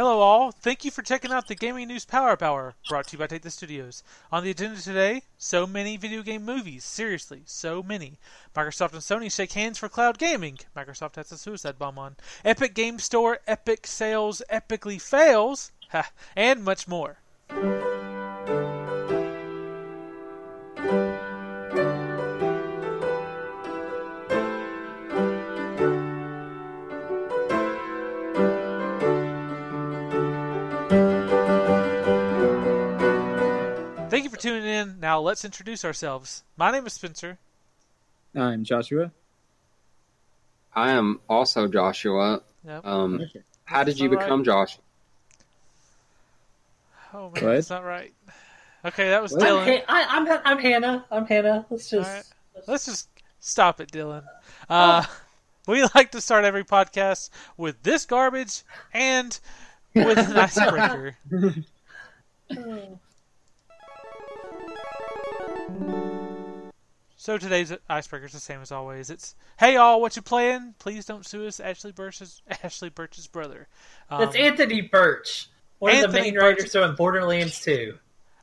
Hello, all. Thank you for checking out the Gaming News Power Hour, brought to you by Take the Studios. On the agenda today, so many video game movies. Seriously, so many. Microsoft and Sony shake hands for cloud gaming. Microsoft has a suicide bomb on. Epic Game Store, epic sales, epically fails, Ha and much more. Now let's introduce ourselves. My name is Spencer. I'm Joshua. I am also Joshua. Yep. Um, Okay. how did you all right. become Joshua? Oh man, What? that's not right. Okay, that was What? Dylan. Okay, I, I'm I'm Hannah. I'm Hannah. Let's just. All right. Let's just stop it, Dylan. Uh, we like to start every podcast with this garbage and with an icebreaker. So today's icebreaker is the same as always. It's hey all, what you playing? Please don't sue us. Ashly Burch's Ashly Burch's brother. Um, That's Anthony Burch, one of the main Burch. writers on Borderlands 2.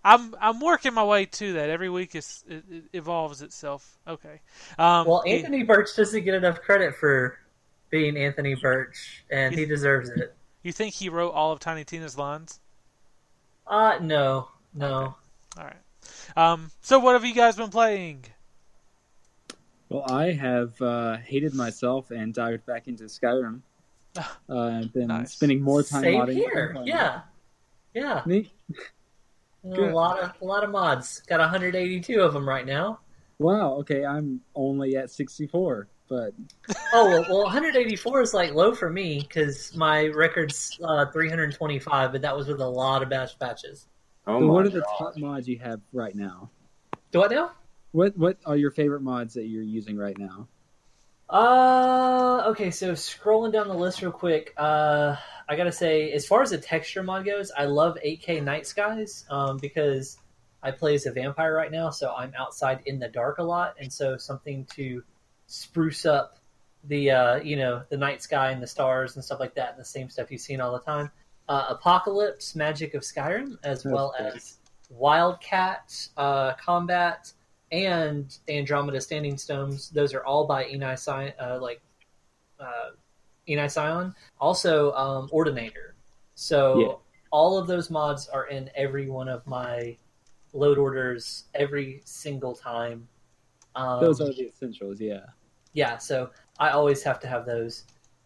I'm I'm working my way to that. Every week is, it, it evolves itself. Okay. Um, Well, Anthony Burch doesn't get enough credit for being Anthony Burch, and he deserves it. you think he wrote all of Tiny Tina's lines? Uh, no, no. All right. Um, so what have you guys been playing? Well, I have uh, hated myself and dived back into Skyrim. Uh, I've been Nice. spending more time Same modding. here. than. Yeah, yeah. Neat. A lot of a lot of mods. Got 182 of them right now. Wow. Okay, I'm only at 64, but Oh well, well 184 is like low for me because my record's uh, 325, but that was with a lot of bash patches. Oh so my what are the top mods you have right now? Do I know? What What are your favorite mods that you're using right now? Uh, okay, so scrolling down the list real quick, uh, I gotta say, as far as the texture mod goes, I love 8K Night Skies, um, because I play as a vampire right now, so I'm outside in the dark a lot, and so something to spruce up the, uh, you know, the night sky and the stars and stuff like that, and the same stuff you've seen all the time. Uh, Apocalypse, Magic of Skyrim, as That's well cool. as Wildcat, uh, Combat, and Andromeda Standing Stones. Those are all by Enai Siaion, uh, like uh, Enai Siaion. Also, um, Ordinator. So Yeah. all of those mods are in every one of my load orders every single time. Um, Those are the essentials. Yeah. yeah, so I always have to have those.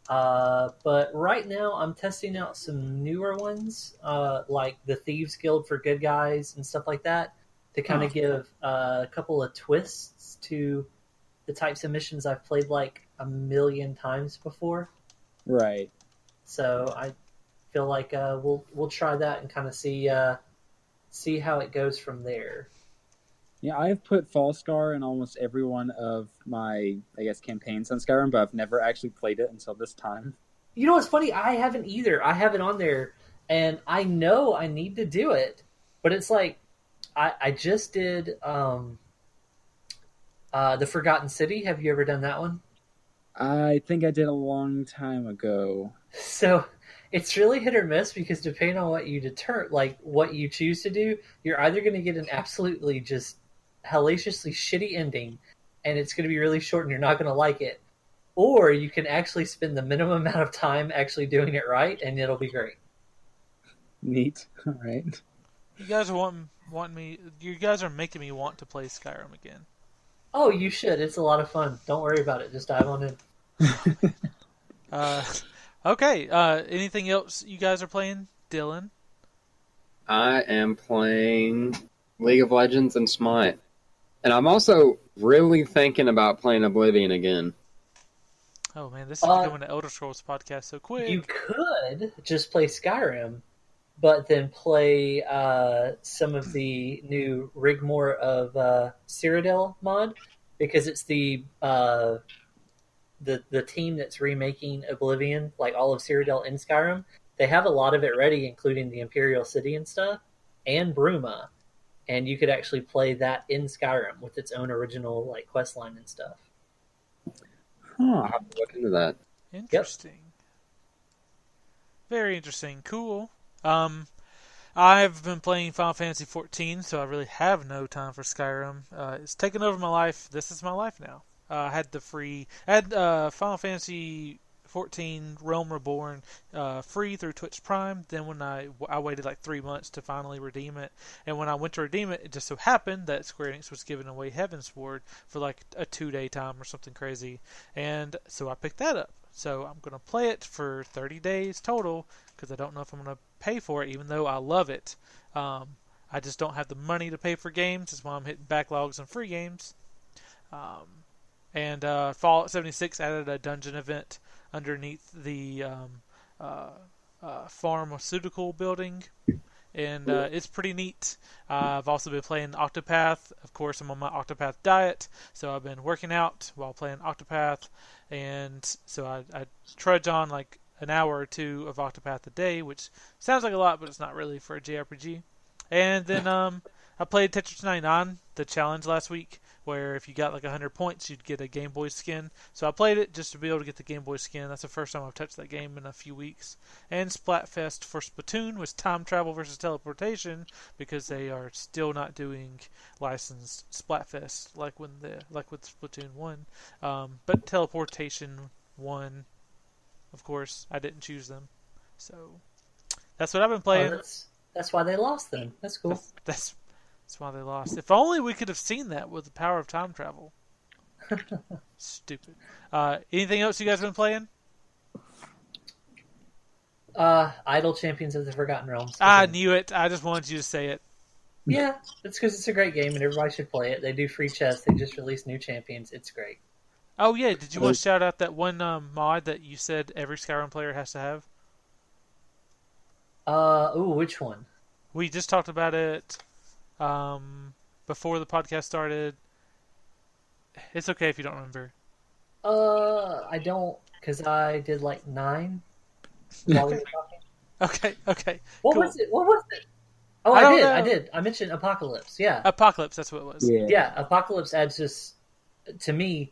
Uh, but right now, I'm testing out some newer ones, uh, like the Thieves Guild for Good Guys and stuff like that, to kind of give uh, a couple of twists to the types of missions I've played like a million times before. Right. So I feel like uh, we'll we'll try that and kind of see uh, see how it goes from there. Yeah, I've put Falskaar in almost every one of my, I guess, campaigns on Skyrim, but I've never actually played it until this time. You know what's funny? I haven't either. I have it on there, and I know I need to do it, but it's like I, I just did um, uh, the Forgotten City. Have you ever done that one? I think I did a long time ago. So it's really hit or miss because depending on what you deter, like what you choose to do, you're either going to get an absolutely just hellaciously shitty ending, and it's going to be really short, and you're not going to like it, or you can actually spend the minimum amount of time actually doing it right, and it'll be great. Neat. All right. You guys are wanting want me. You guys are making me want to play Skyrim again. Oh, you should. It's a lot of fun. Don't worry about it. Just dive on in. Uh, okay. Uh, anything else you guys are playing, Dylan? I am playing League of Legends and Smite. And I'm also really thinking about playing Oblivion again. Oh man, this is Uh, becoming an Elder Scrolls podcast so quick. You could just play Skyrim, but then play uh, some of the new Rigmor of uh, Cyrodiil mod because it's the uh, the the team that's remaking Oblivion, like all of Cyrodiil in Skyrim. They have a lot of it ready, including the Imperial City and stuff, and Bruma, and you could actually play that in Skyrim with its own original like quest line and stuff. Huh. I'll have to look into that. Interesting. Very interesting. Cool. Um, I've been playing Final Fantasy 14, so I really have no time for Skyrim. Uh, it's taken over my life. This is my life now. Uh, I had the free, I had uh, Final Fantasy 14 Realm Reborn uh, free through Twitch Prime. Then when I I waited like three months to finally redeem it, and when I went to redeem it, it just so happened that Square Enix was giving away Heavensward for like a two day time or something crazy, and so I picked that up. So I'm gonna play it for 30 days total because I don't know if I'm gonna pay for it, even though I love it. Um, I just don't have the money to pay for games. That's why I'm hitting backlogs on free games. Um, and uh, Fallout 76 added a dungeon event underneath the um, uh, uh, pharmaceutical building, and uh, it's pretty neat. I've also been playing Octopath. Of course, I'm on my Octopath diet, so I've been working out while playing Octopath, and so I, I trudge on like an hour or two of Octopath a day, which sounds like a lot, but it's not really for a JRPG. And then um, I played Tetris 99, the challenge last week, where if you got like 100 points, you'd get a Game Boy skin. So I played it just to be able to get the Game Boy skin. That's the first time I've touched that game in a few weeks. And Splatfest for Splatoon was time travel versus teleportation because they are still not doing licensed Splatfest like when the like with Splatoon one. Um, but teleportation won. Of course, I didn't choose them, so that's what I've been Oh, playing. that's that's why they lost then. That's cool. That's, that's that's why they lost. If only we could have seen that with the power of time travel. Stupid. Uh, anything else you guys been playing? Uh, Idle Champions of the Forgotten Realms. I Again. knew it. I just wanted you to say it. Yeah, it's because it's a great game and everybody should play it. They do free chess. They just released new champions. It's great. Oh yeah, did you want to shout out that one um, mod that you said every Skyrim player has to have? Uh, ooh, which one? We just talked about it um, before the podcast started. It's okay if you don't remember. Uh, I don't, because I did like nine while we were talking. Okay, okay. What Cool. was it? What was it? Oh, I I, did. know. I did. I mentioned Apocalypse. Yeah. Apocalypse, that's what it was. Yeah. yeah, Apocalypse adds just to me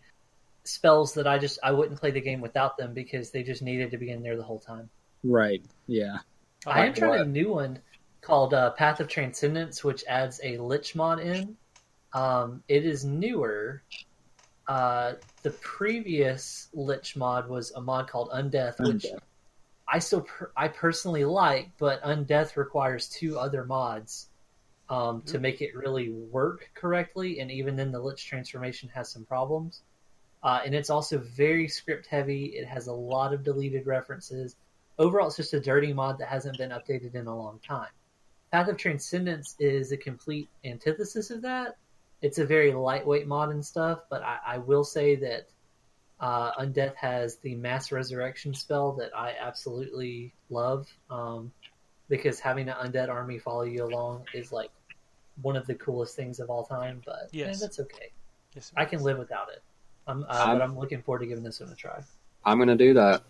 spells that I just I wouldn't play the game without them because they just needed to be in there the whole time. Right. Yeah. I am trying what? a new one called uh, Path of Transcendence, which adds a Lich mod in. Um, it is newer. Uh, the previous Lich mod was a mod called Undeath, which I still per- I personally like, but Undeath requires two other mods um, to make it really work correctly, and even then, the Lich transformation has some problems. Uh, and it's also very script heavy. It has a lot of deleted references. Overall, it's just a dirty mod that hasn't been updated in a long time. Path of Transcendence is a complete antithesis of that. It's a very lightweight mod and stuff, but I, I will say that uh, Undeath has the mass resurrection spell that I absolutely love um, because having an undead army follow you along is like one of the coolest things of all time. But yeah, Yes. that's okay. Yes, I can live without it. I'm, uh, I'm- but I'm looking forward to giving this one a try. I'm gonna do that.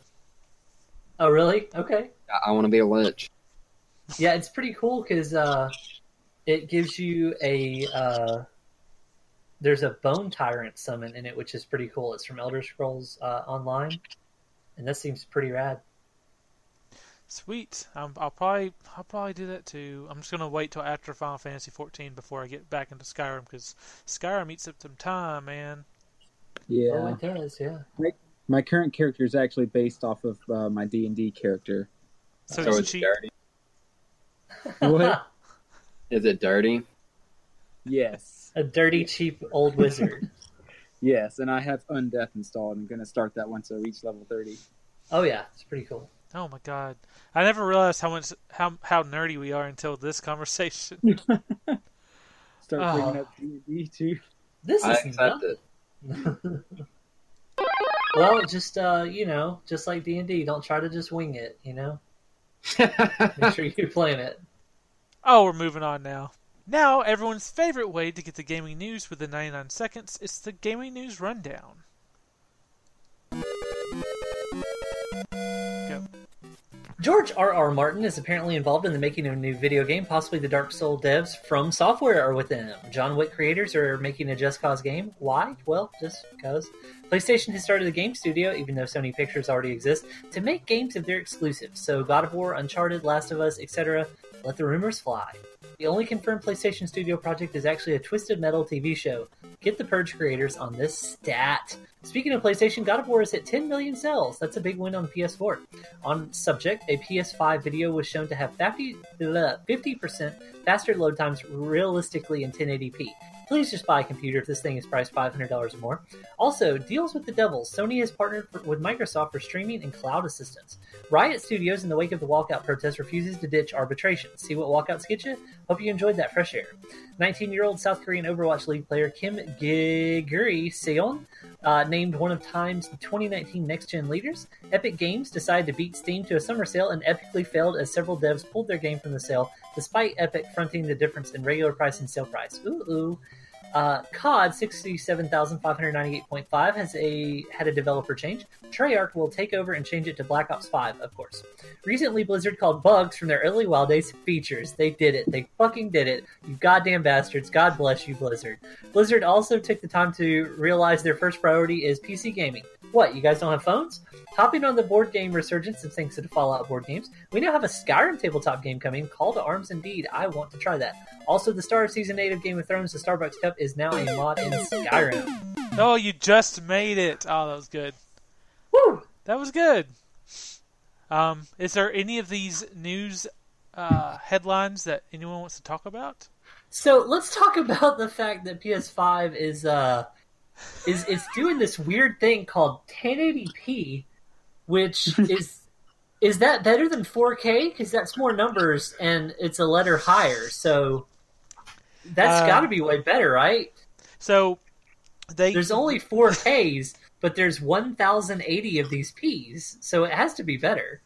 Oh, really? Okay. I- I want to be a lich. Yeah, it's pretty cool because uh, it gives you a uh, there's a bone tyrant summon in it, which is pretty cool. It's from Elder Scrolls uh, Online, and that seems pretty rad. Sweet. Um, I'll probably I'll probably do that too. I'm just gonna wait till after Final Fantasy 14 before I get back into Skyrim because Skyrim eats up some time, man. Oh, Yeah. it does. Yeah. My current character is actually based off of uh, my D and D character. So, So it's it's cheap. dirty. What? Is it dirty? yes. a dirty, cheap old wizard. Yes, and I have Undeath installed. I'm going to start that once I reach level 30. Oh yeah, it's pretty cool. Oh my god! I never realized how much how how nerdy we are until this conversation. Start Oh. bringing up D&D too. This I is accept not- it. well, just uh, you know, just like D and D, don't try to just wing it. You know, make sure you plan it. Oh, we're moving on now. Now, everyone's favorite way to get the gaming news within 99 seconds is the gaming news rundown. Go. George R. R. Martin is apparently involved in the making of a new video game. Possibly the Dark Soul devs from Software are with him. John Wick creators are making a Just Cause game. Why? Well, just because. PlayStation has started a game studio, even though Sony Pictures already exists, to make games of their exclusives. So God of War, Uncharted, Last of Us, etc. Let the rumors fly. The only confirmed PlayStation Studio project is actually a Twisted Metal TV show. Get the Purge creators on this stat. Speaking of PlayStation, God of War has hit 10 million sales. That's a big win on PS4. On subject, a PS5 video was shown to have 50, 50% faster load times realistically in 1080p. Please just buy a computer if this thing is priced $500 or more. Also, deals with the devil. Sony has partnered for, with Microsoft for streaming and cloud assistance. Riot Studios, in the wake of the walkout protest, refuses to ditch arbitration. See what walkouts get you? Hope you enjoyed that fresh air. 19 year old South Korean Overwatch League player Kim Geguri Seon uh, named one of Time's 2019 Next Gen leaders. Epic Games decided to beat Steam to a summer sale and epically failed as several devs pulled their game from the sale, despite Epic fronting the difference in regular price and sale price. Ooh, ooh. Uh, COD 67,598.5 has a had a developer change. Treyarch will take over and change it to Black Ops 5, of course. Recently, Blizzard called bugs from their early Wild days features. They did it. They fucking did it. You goddamn bastards. God bless you, Blizzard. Blizzard also took the time to realize their first priority is PC gaming. What, you guys don't have phones? Hopping on the board game resurgence of thanks to the Fallout board games, we now have a Skyrim tabletop game coming. Call to arms indeed. I want to try that. Also, the star of season 8 of Game of Thrones, the Starbucks Cup, is now a mod in Skyrim. Oh, you just made it. Oh, that was good. Woo! That was good. Um, is there any of these news uh, headlines that anyone wants to talk about? So let's talk about the fact that PS5 is uh is is doing this weird thing called 1080p, which is is that better than 4K? Because that's more numbers and it's a letter higher. So that's Uh, got to be way better, right? So they There's only 4Ks, but there's 1,080 of these Ps, so it has to be better.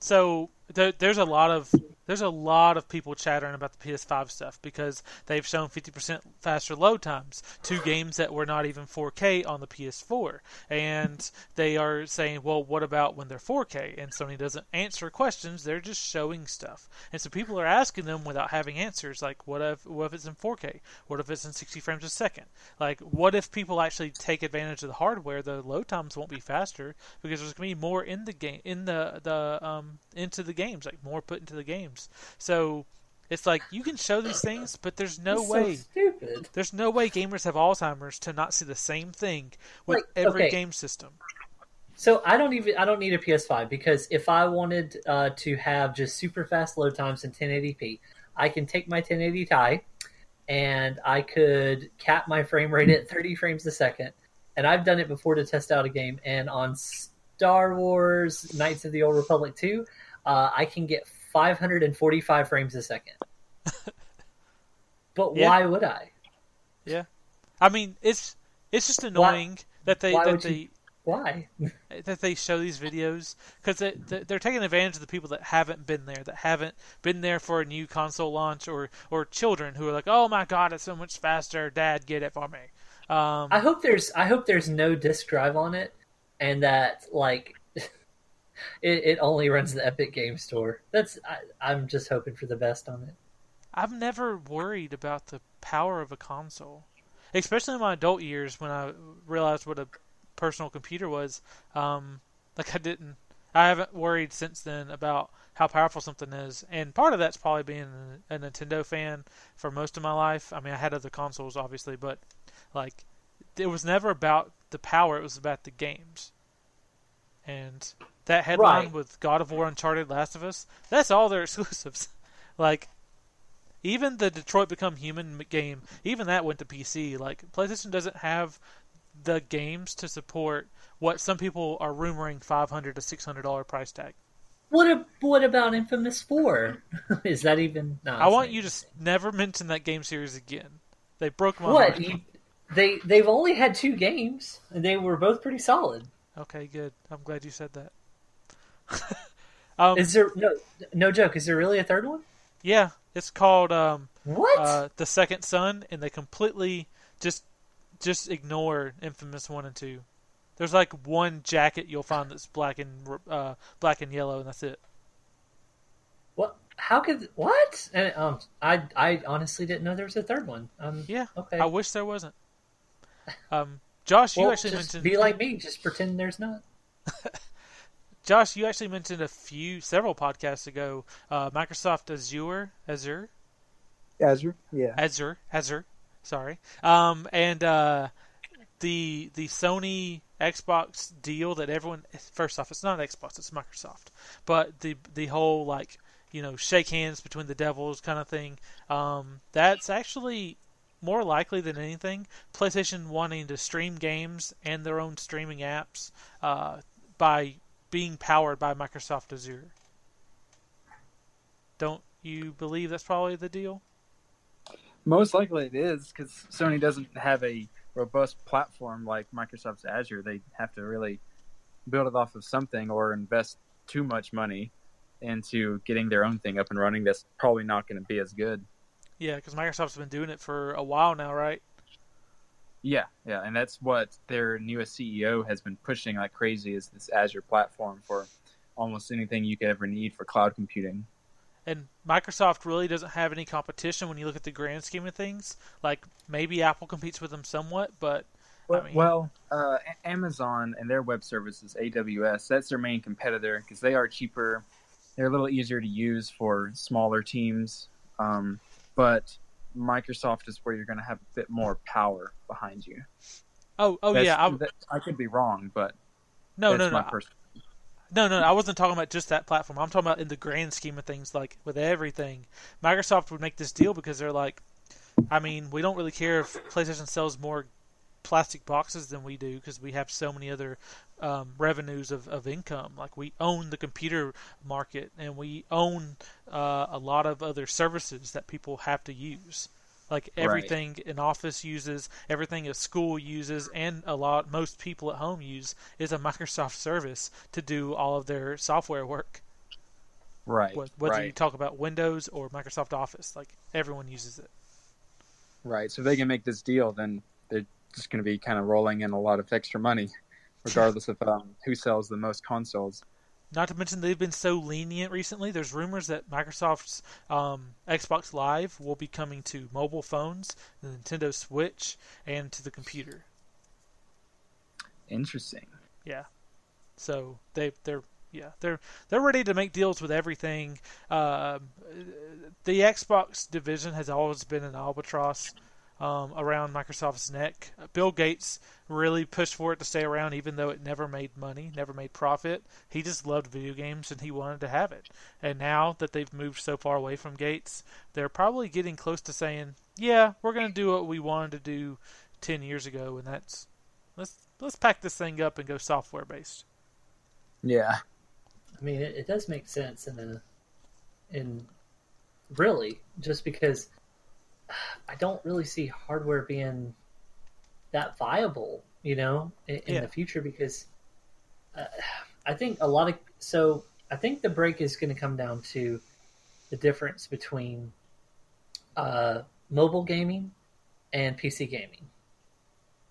so there, there's a lot of there's a lot of people chattering about the PS5 stuff because they've shown 50% faster load times to games that were not even 4K on the PS4, and they are saying, well, what about when they're 4K? And Sony doesn't answer questions; they're just showing stuff, and so people are asking them without having answers, like, what if what if it's in 4K? What if it's in 60 frames a second? Like, what if people actually take advantage of the hardware? The load times won't be faster because there's going to be more in the game in the the um into the games, like more put into the games. So it's like you can show these things, but there's no It's so way. stupid. There's no way gamers have Alzheimer's to not see the same thing with Like, every okay. game system. So I don't even I don't need a PS5 because if I wanted uh, to have just super fast load times in 1080p, I can take my 1080 Ti and I could cap my frame rate at 30 frames a second. And I've done it before to test out a game. And on Star Wars Knights of the Old Republic 2, uh, I can get 545 frames a second. but Yeah. why would I? Yeah, I mean, it's it's just annoying that they why that they you- Why? that they show these videos because they, they- they're taking advantage of the people that haven't been there, that haven't been there for a new console launch, or or children who are like, oh my god, it's so much faster, Dad, get it for me. Um, I hope there's I hope there's no disk drive on it, and that like it, it only runs the Epic Game Store. That's I, I'm just hoping for the best on it. I've never worried about the power of a console, especially in my adult years when I realized what a personal computer was. Um, like I didn't, I haven't worried since then about how powerful something is, and part of that's probably being a, a Nintendo fan for most of my life. I mean, I had other consoles, obviously, but like it was never about the power; it was about the games. And that headline Right. with God of War, Uncharted, Last of Us, that's all their exclusives. like even the Detroit Become Human game, even that went to PC. Like PlayStation doesn't have the games to support what some people are rumoring five hundred to six hundred dollar price tag. What a, what about Infamous Four? Is that even? No, I want you to never mention that game series again. They broke my What you, they they've only had two games, and they were both pretty solid. Okay, good. I'm glad you said that. um, Is there no no joke? Is there really a third one? yeah, it's called um, What? uh, the Second Son, and they completely just just ignore Infamous One and Two. There's like one jacket you'll find that's black and uh, black and yellow, and that's it. What? how could what? And um, I I honestly didn't know there was a third one. Um, Yeah, okay. I wish there wasn't. Um, Josh, you well, actually just mentioned be like me, just pretend there's not. Josh, you actually mentioned a few, several podcasts ago, uh, Microsoft Azure, Azure, Azure, yeah. Azure, Azure. Sorry, um, and uh, the the Sony Xbox deal that everyone. First off, it's not Xbox, it's Microsoft. But the the whole like you know shake hands between the devils kind of thing. Um, that's actually more likely than anything. PlayStation wanting to stream games and their own streaming apps uh, by being powered by Microsoft Azure. Don't you believe that's probably the deal? Most likely it is because Sony doesn't have a robust platform like Microsoft's Azure. They have to really build it off of something or invest too much money into getting their own thing up and running. That's probably not going to be as good. Yeah, because Microsoft's been doing it for a while now, right? Yeah, yeah, and that's what their newest CEO has been pushing like crazy is this Azure platform for almost anything you could ever need for cloud computing. And Microsoft really doesn't have any competition when you look at the grand scheme of things. Like maybe Apple competes with them somewhat, but Well, I mean- well uh, Amazon and their web services, AWS, that's their main competitor because they are cheaper. They're a little easier to use for smaller teams. Um, but Microsoft is where you're going to have a bit more power behind you. oh, oh That's- yeah, I, that- I could be wrong, but no, no, my no, no, no. I wasn't talking about just that platform. I'm talking about in the grand scheme of things, like with everything. Microsoft would make this deal because they're like, I mean, we don't really care if PlayStation sells more plastic boxes than we do because we have so many other um, revenues of, of income. Like we own the computer market and we own uh, a lot of other services that people have to use. Like Right. everything an office uses, everything a school uses, and a lot most people at home use is a Microsoft service to do all of their software work. Right, Wh- Whether you talk about Windows or Microsoft Office, like everyone uses it. right. So if they can make this deal, then they're just going to be kind of rolling in a lot of extra money, regardless of um, who sells the most consoles. Not to mention they've been so lenient recently. There's rumors that Microsoft's um, Xbox Live will be coming to mobile phones, the Nintendo Switch, and to the computer. Interesting. Yeah. So they they're yeah they're they're ready to make deals with everything. Um, the Xbox division has always been an albatross um, around Microsoft's neck. Bill Gates really pushed for it to stay around, even though it never made money, never made profit. He just loved video games and he wanted to have it. And now that they've moved so far away from Gates, they're probably getting close to saying, "Yeah, we're going to do what we wanted to do ten years ago, and that's let's let's pack this thing up and go software based." Yeah. I mean, it, it does make sense in a, in really just because I don't really see hardware being that viable, you know, in, in Yeah. the future because uh, I think a lot of so I think the break is going to come down to the difference between uh, mobile gaming and PC gaming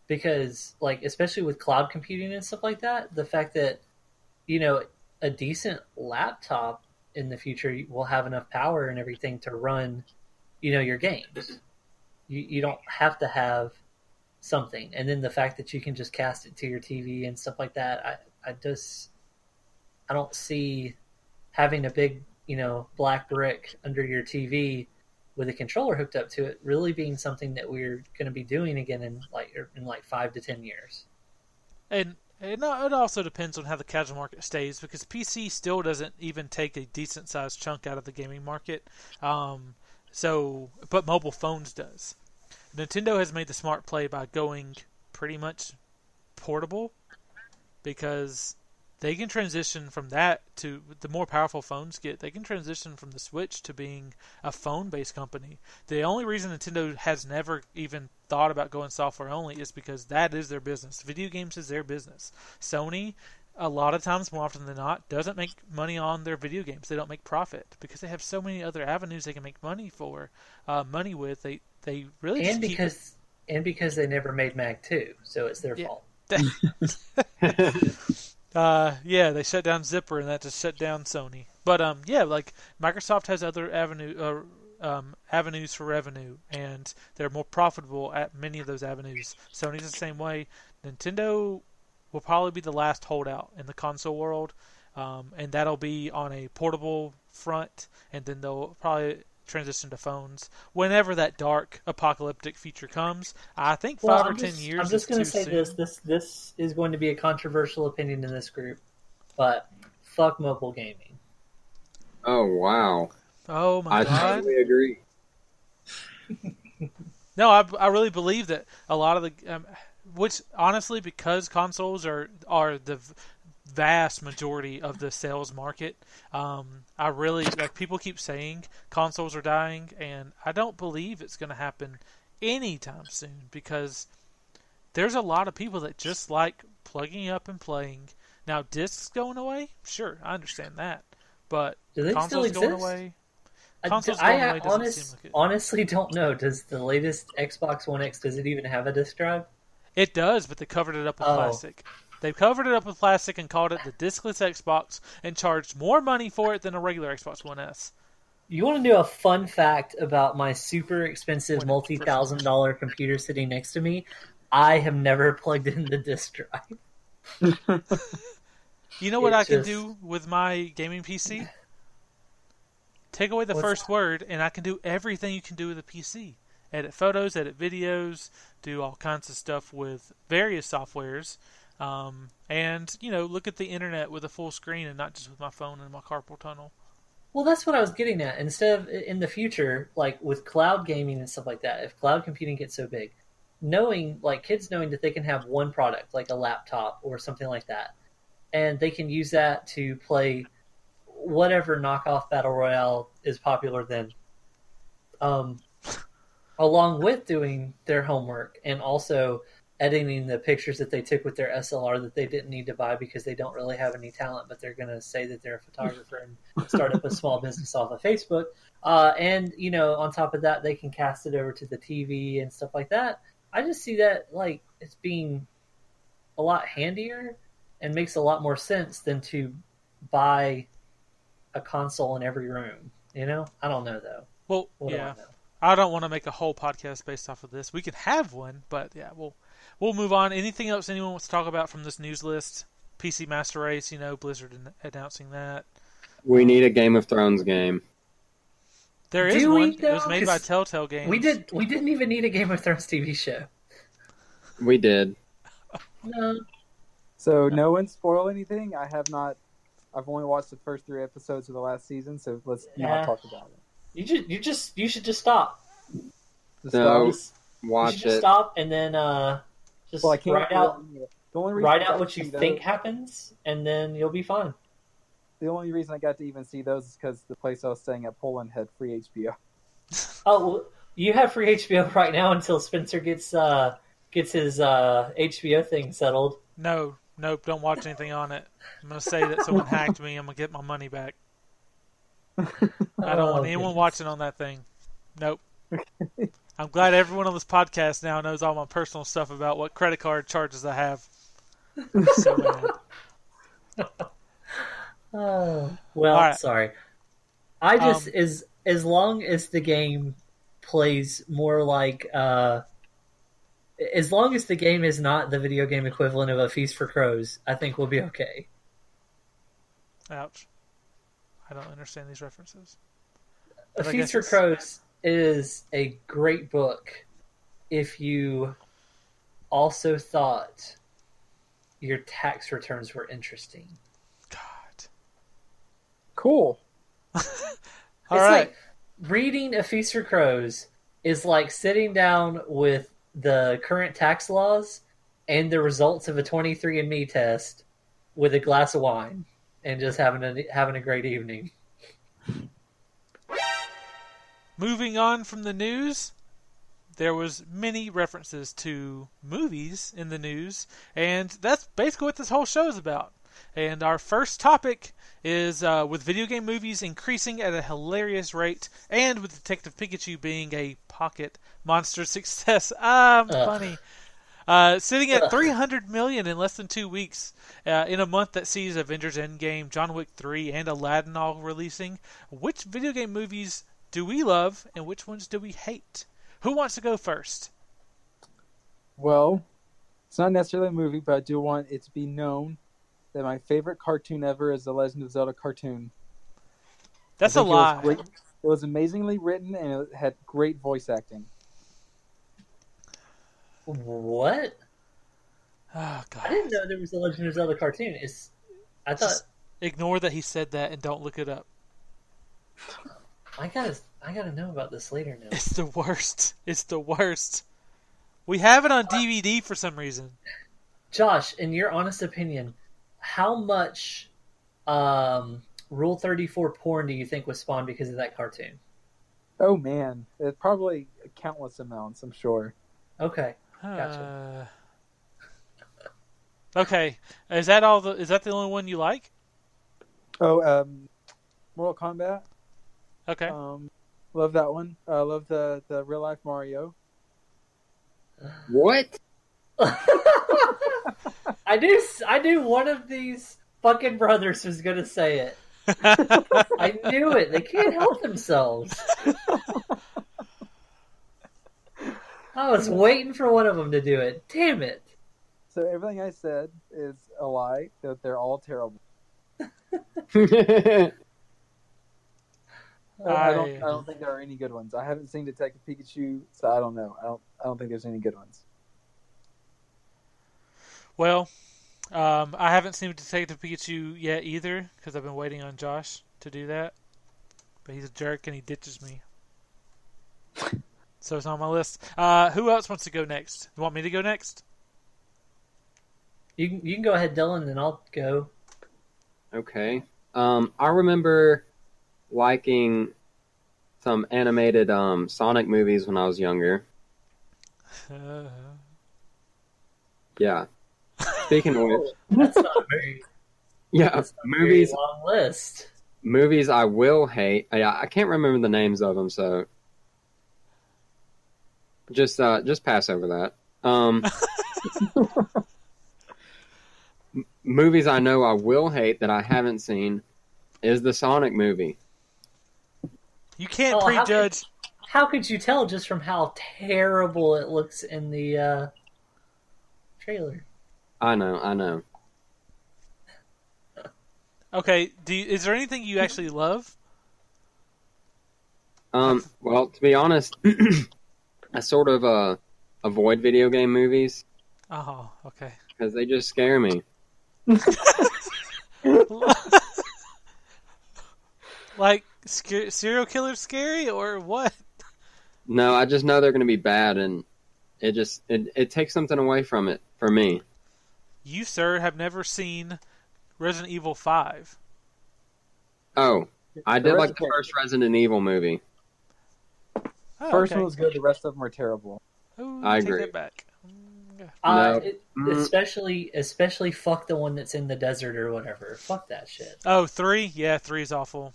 because like especially with cloud computing and stuff like that the fact that you know a decent laptop in the future will have enough power and everything to run you know your games. You, you don't have to have something. And then the fact that you can just cast it to your tv and stuff like that i, I just i don't see having a big you know black brick under your tv with a controller hooked up to it really being something that we're going to be doing again in like in like five to ten years. And it also depends on how the casual market stays because PC still doesn't even take a decent sized chunk out of the gaming market. Um, so, but mobile phones does. Nintendo has made the smart play by going pretty much portable because they can transition from that to the more powerful phones get. They can transition from the Switch to being a phone based company. The only reason Nintendo has never even thought about going software only is because that is their business. Video games is their business. Sony, a lot of times, more often than not, doesn't make money on their video games. They don't make profit because they have so many other avenues they can make money for, uh, money with. They they really and just keep because and because they never made mag 2 so it's their Yeah. fault Uh, yeah, they shut down Zipper, and that just shut down Sony. But um, yeah, like Microsoft has other avenue uh, um, avenues for revenue, and they're more profitable at many of those avenues. Sony's the same way. Nintendo will probably be the last holdout in the console world, um, and that'll be on a portable front, and then they'll probably transition to phones whenever that dark apocalyptic future comes. I think Well, five I'm or ten just, years. I'm just going to say this. This this is going to be a controversial opinion in this group, but fuck mobile gaming. Oh wow! Oh my I god! totally agree. No, I, I really believe that a lot of the, um, which honestly, because consoles are are the vast majority of the sales market, um, I really like people keep saying consoles are dying, and I don't believe it's going to happen anytime soon because there's a lot of people that just like plugging up and playing. Now, discs going away, sure, I understand that, but Do they still consoles going away. I, Consoles I going away honest, like honestly don't know. Does the latest Xbox One X does it even have a disc drive? It does, but they covered it up with Oh. plastic. They covered it up with plastic and called it the discless Xbox and charged more money for it than a regular Xbox One S. You want to know a fun fact about my super expensive multi thousand dollar computer sitting next to me? I have never plugged in the disc drive. You know what It I can do with my gaming PC? Take away the What's first word, and I can do everything you can do with a PC. Edit photos, edit videos, do all kinds of stuff with various softwares, um, and you know, look at the internet with a full screen and not just with my phone and my carpal tunnel. Well, that's what I was getting at. Instead of in the future, like with cloud gaming and stuff like that, if cloud computing gets so big, knowing like kids knowing that they can have one product, like a laptop or something like that, and they can use that to play whatever knockoff battle royale is popular then, um, along with doing their homework and also editing the pictures that they took with their SLR that they didn't need to buy because they don't really have any talent, but they're going to say that they're a photographer and start up a small business off of Facebook. Uh, and you know, on top of that, they can cast it over to the TV and stuff like that. I just see that like it's being a lot handier and makes a lot more sense than to buy a console in every room. You know, I don't know though. Well, What do yeah. I don't want to make a whole podcast based off of this. We can have one, but yeah, we'll we'll move on. Anything else anyone wants to talk about from this news list? PC Master Race, you know, Blizzard an- announcing that. We need a Game of Thrones game. There is Do we, one. It was made by Telltale Games. We did. We didn't even need a Game of Thrones TV show. We did. No, So no one spoil anything. I have not. I've only watched the first three episodes of the last season, so let's Yeah. not talk about it. You just you just you should just stop. Just No. Just, Watch should just it. stop and then uh, just Well, I write out The only write out what you see those- think happens, and then you'll be fine. The only reason I got to even see those is because the place I was staying at Poland had free HBO. Oh, well, you have free HBO right now until Spencer gets uh gets his uh HBO thing settled. No, nope, don't watch anything on it. I'm gonna say that someone hacked me. I'm gonna get my money back. I don't Oh, want anyone goodness. watching on that thing. Nope. I'm glad everyone on this podcast now knows all my personal stuff about what credit card charges I have. so mad. Oh, well, right. sorry. I just Um, as as long as the game plays more like uh as long as the game is not the video game equivalent of a feast for crows, I think we'll be okay. Ouch. I don't understand these references. A But I Feast for Crows is a great book if you also thought your tax returns were interesting. God. Cool. All it's right. like reading A Feast for Crows is like sitting down with the current tax laws and the results of a 23andMe test with a glass of wine and just having a having a great evening. Moving on from the news, there was many references to movies in the news, and that's basically what this whole show is about. And our first topic is uh, with video game movies increasing at a hilarious rate, and with Detective Pikachu being a pocket monster success. Ah, I'm Ugh. funny. Uh, sitting at 300 million in less than two weeks, uh, in a month that sees Avengers Endgame, John Wick 3, and Aladdin all releasing. Which video game movies do we love, and which ones do we hate? Who wants to go first? Well, it's not necessarily a movie, but I do want it to be known that my favorite cartoon ever is the Legend of Zelda cartoon. That's a think it was lie. great- It was amazingly written and it had great voice acting. What? Oh god! I didn't know there was a Legend of Zelda cartoon. It's I thought Just ignore that he said that and don't look it up. I gotta I gotta know about this later now. It's the worst. It's the worst. We have it on DVD for some reason. Josh, in your honest opinion, how much um, Rule Thirty Four porn do you think was spawned because of that cartoon? Oh man, it's probably countless amounts. I'm sure. Okay, Gotcha. Uh, okay, is that all? The is that the only one you like? Oh, um, Mortal Kombat. Okay. Um, love that one. Uh, love the the real life Mario. What? I knew I knew one of these fucking brothers was gonna say it. I knew it. They can't help themselves. I was waiting for one of them to do it. Damn it! So everything I said is a lie. That they're all terrible. I, I don't. I- I don't think there are any good ones. I haven't seen Detective Pikachu, so I don't know. I don't. I don't think there's any good ones. well, um, I haven't seen Detective Pikachu yet either because I've been waiting on Josh to do that. But he's a jerk and he ditches me. so it's on my list. Uh, who else wants to go next? You want me to go next? You can, you can go ahead, Dylan, and I'll go. okay. Um, I remember liking some animated um, Sonic movies when I was younger. Uh, Yeah. Speaking of which, That's not a very, yeah, that's not a very movies long list. movies I will hate. Yeah, I can't remember the names of them, so just uh, just pass over that. Um, m- movies I know I will hate that I haven't seen is the Sonic movie. you can't Oh, how prejudge. How could you tell just from how terrible it looks in the uh, trailer? I know, I know. Okay, do you, is there anything you actually love? Um, well, to be honest, I sort of uh, avoid video game movies Oh, okay. because they just scare me. like scar- serial killer scary or what? No, I just know they're going to be bad, and it just it, it takes something away from it for me. You, sir, have never seen Resident Evil 5. Oh, I did rest like the first Resident Evil movie. Oh, First okay. one was good. The rest of them are terrible. Ooh, I take agree. that back. Uh, No. it- Mm. especially, especially fuck the one that's in the desert or whatever. Fuck that shit. Oh, three? Yeah, three is awful.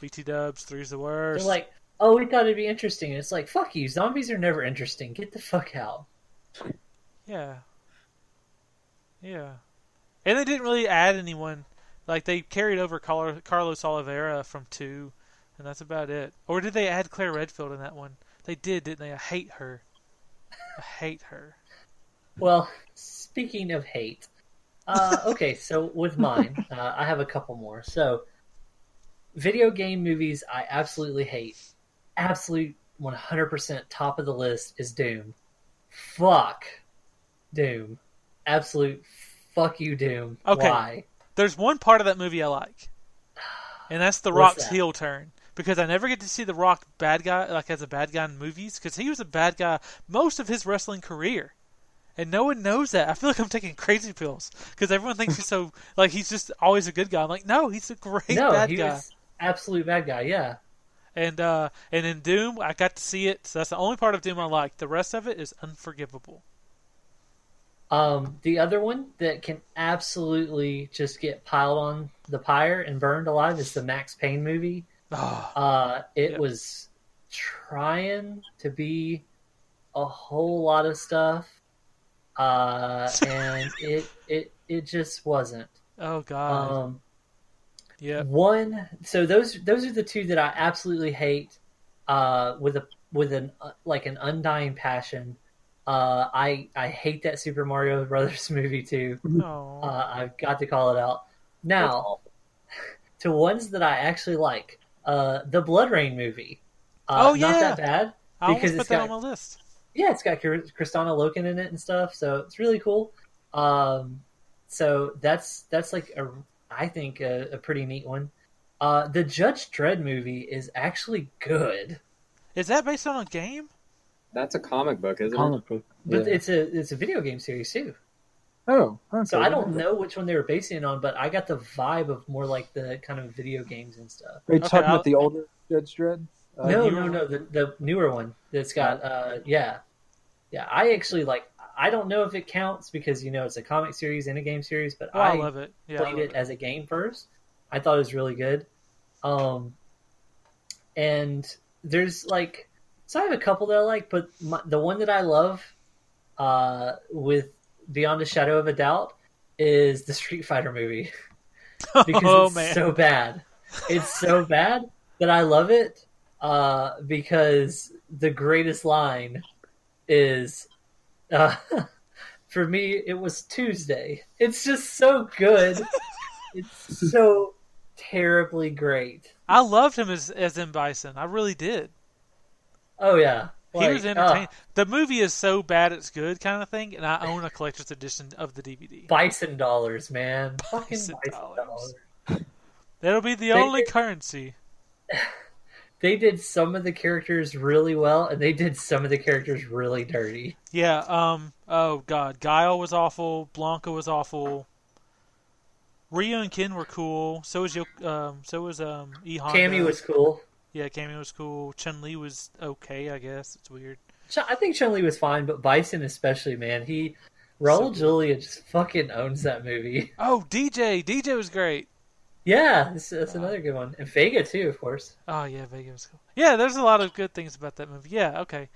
BT dubs, three's the worst. They're like, oh, we thought it'd be interesting. And it's like, fuck you. Zombies are never interesting. Get the fuck out. yeah. Yeah. And they didn't really add anyone. Like, they carried over Carlos Oliveira from two, and that's about it. Or did they add Claire Redfield in that one? They did, didn't they? I hate her. I hate her. Well, speaking of hate, uh, okay, so with mine, uh, I have a couple more. So, video game movies I absolutely hate. Absolute 100% top of the list is Doom. Fuck Doom. Absolute fuck you, Doom. Okay. Why? There's one part of that movie I like, and that's The Rock's that? heel turn. Because I never get to see The Rock bad guy like as a bad guy in movies. Because he was a bad guy most of his wrestling career, and no one knows that. I feel like I'm taking crazy pills because everyone thinks he's so like he's just always a good guy. I'm like, no, he's a great no, bad he guy. was absolute bad guy, yeah. And uh, and in Doom, I got to see it. So that's the only part of Doom I like. The rest of it is unforgivable. Um, the other one that can absolutely just get piled on the pyre and burned alive is the Max Payne movie. Oh, Uh, it was trying to be a whole lot of stuff. uh, and it it it just wasn't. Oh God. Um, yeah. One, so those those are the two that I absolutely hate, uh, with a with an uh, like an undying passion. Uh, I I hate that Super Mario Brothers movie too. Oh. Uh, I've got to call it out now. To ones that I actually like, uh, the BloodRayne movie. Uh, Oh, not that bad. I because put it's that got- on my list. yeah, it's got Kr- Kristanna Loken in it and stuff, so it's really cool. Um, so that's that's like a I think a, a pretty neat one. Uh, the Judge Dredd movie is actually good, Is that based on a game? That's a comic book, isn't it? Comic book. but Yeah. it's a it's a video game series too. Oh, okay. So I don't know which one they were basing it on, but I got the vibe of more like the kind of video games and stuff. Are you Okay, talking I'll- about the older Judge Dredd? Uh, no, newer no, no, the the newer one that's got uh yeah, yeah. I actually like. I don't know if it counts because you know it's a comic series and a game series, but Oh, I, love it. Yeah. Played love it as a game first. I thought it was really good. Um, and there's like, so I have a couple that I like, but my, the one that I love, uh, with Beyond a Shadow of a Doubt, is the Street Fighter movie because oh it's man. so bad. It's so bad that I love it. Uh, because the greatest line is, uh, for me, it was Tuesday. It's just so good. it's so terribly great. I loved him as as M Bison. I really did. Oh yeah, he Like, was uh, entertaining. the movie is so bad it's good kind of thing, and I own a collector's edition of the DVD. bison dollars, man. Bison bison dollars. dollars. That'll be the They- only currency. They did some of the characters really well, and they did some of the characters really dirty. Yeah. Um. Oh God, Guile was awful. Blanka was awful. Ryu and Ken were cool. So was Yo- um. So was um. E Honda. Cammy was cool. Yeah, Cammy was cool. Chun Li was okay. I guess it's weird. Ch- I think Chun Li was fine, but Bison especially, man. He Raul So- Julia just fucking owns that movie. Oh, DJ. DJ was great. Yeah, that's, that's another good one, and Vega too, of course. Oh yeah, Vega was cool. Yeah, there's a lot of good things about that movie. Yeah. Okay.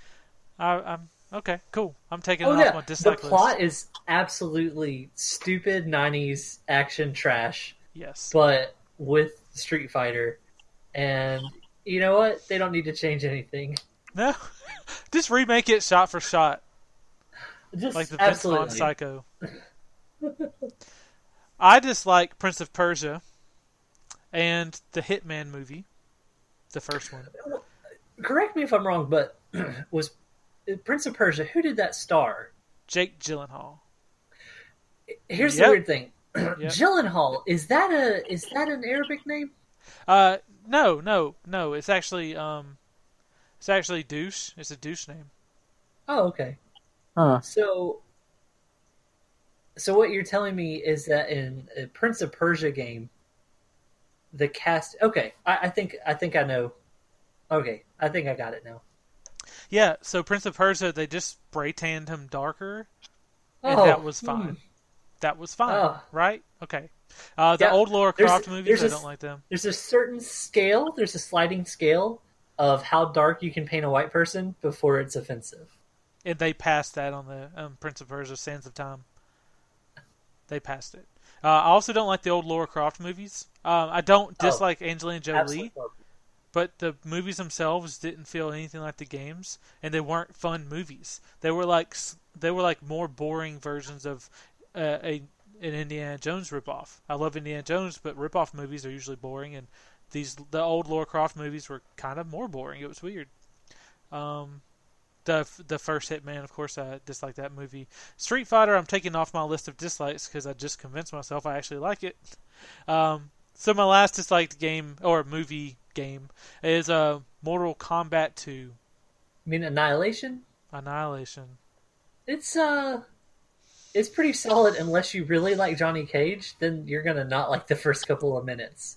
I, I'm okay. Cool. I'm taking Oh it yeah, off my the dislike plot list. is absolutely stupid '90s action trash, Yes. but with Street Fighter, and you know what? They don't need to change anything. No. Just remake it shot for shot. Just like the Vince. Vaughn Psycho. I dislike Prince of Persia and the Hitman movie, the first one. Correct me if I'm wrong, but was Prince of Persia? Who did that star? Jake Gyllenhaal. Here's Yep. the weird thing. Yep. Gyllenhaal is that a is that an Arabic name? Uh, no, no, no. It's actually um, it's actually douche. It's a douche name. Oh, okay. Huh. So, so what you're telling me is that in a Prince of Persia game, the cast. Okay, I, I think I think I know. Okay, I think I got it now. Yeah. So Prince of Persia, they just spray tanned him darker, and Oh, that was hmm. fine. That was fine, Oh. right? Okay. Uh, the Yeah, old Laura there's- Croft movies, there's I a don't s- like them. There's a certain scale. There's a sliding scale of how dark you can paint a white person before it's offensive. And they passed that on the um, Prince of Persia: Sands of Time. They passed it. Uh, I also don't like the old Laura Croft movies. Um, I don't Oh, dislike Angelina Jolie, but the movies themselves didn't feel anything like the games, and they weren't fun movies. They were like they were like more boring versions of uh, a an Indiana Jones ripoff. I love Indiana Jones, but ripoff movies are usually boring, and these the old Laura Croft movies were kind of more boring. It was weird. Um, the the first Hitman, of course, I dislike that movie. Street Fighter, I'm taking off my list of dislikes because I just convinced myself I actually like it. Um, so my last disliked game or movie game is uh, Mortal Kombat 2 I mean, Annihilation. Annihilation. It's uh, it's pretty solid unless you really like Johnny Cage. Then you're gonna not like the first couple of minutes.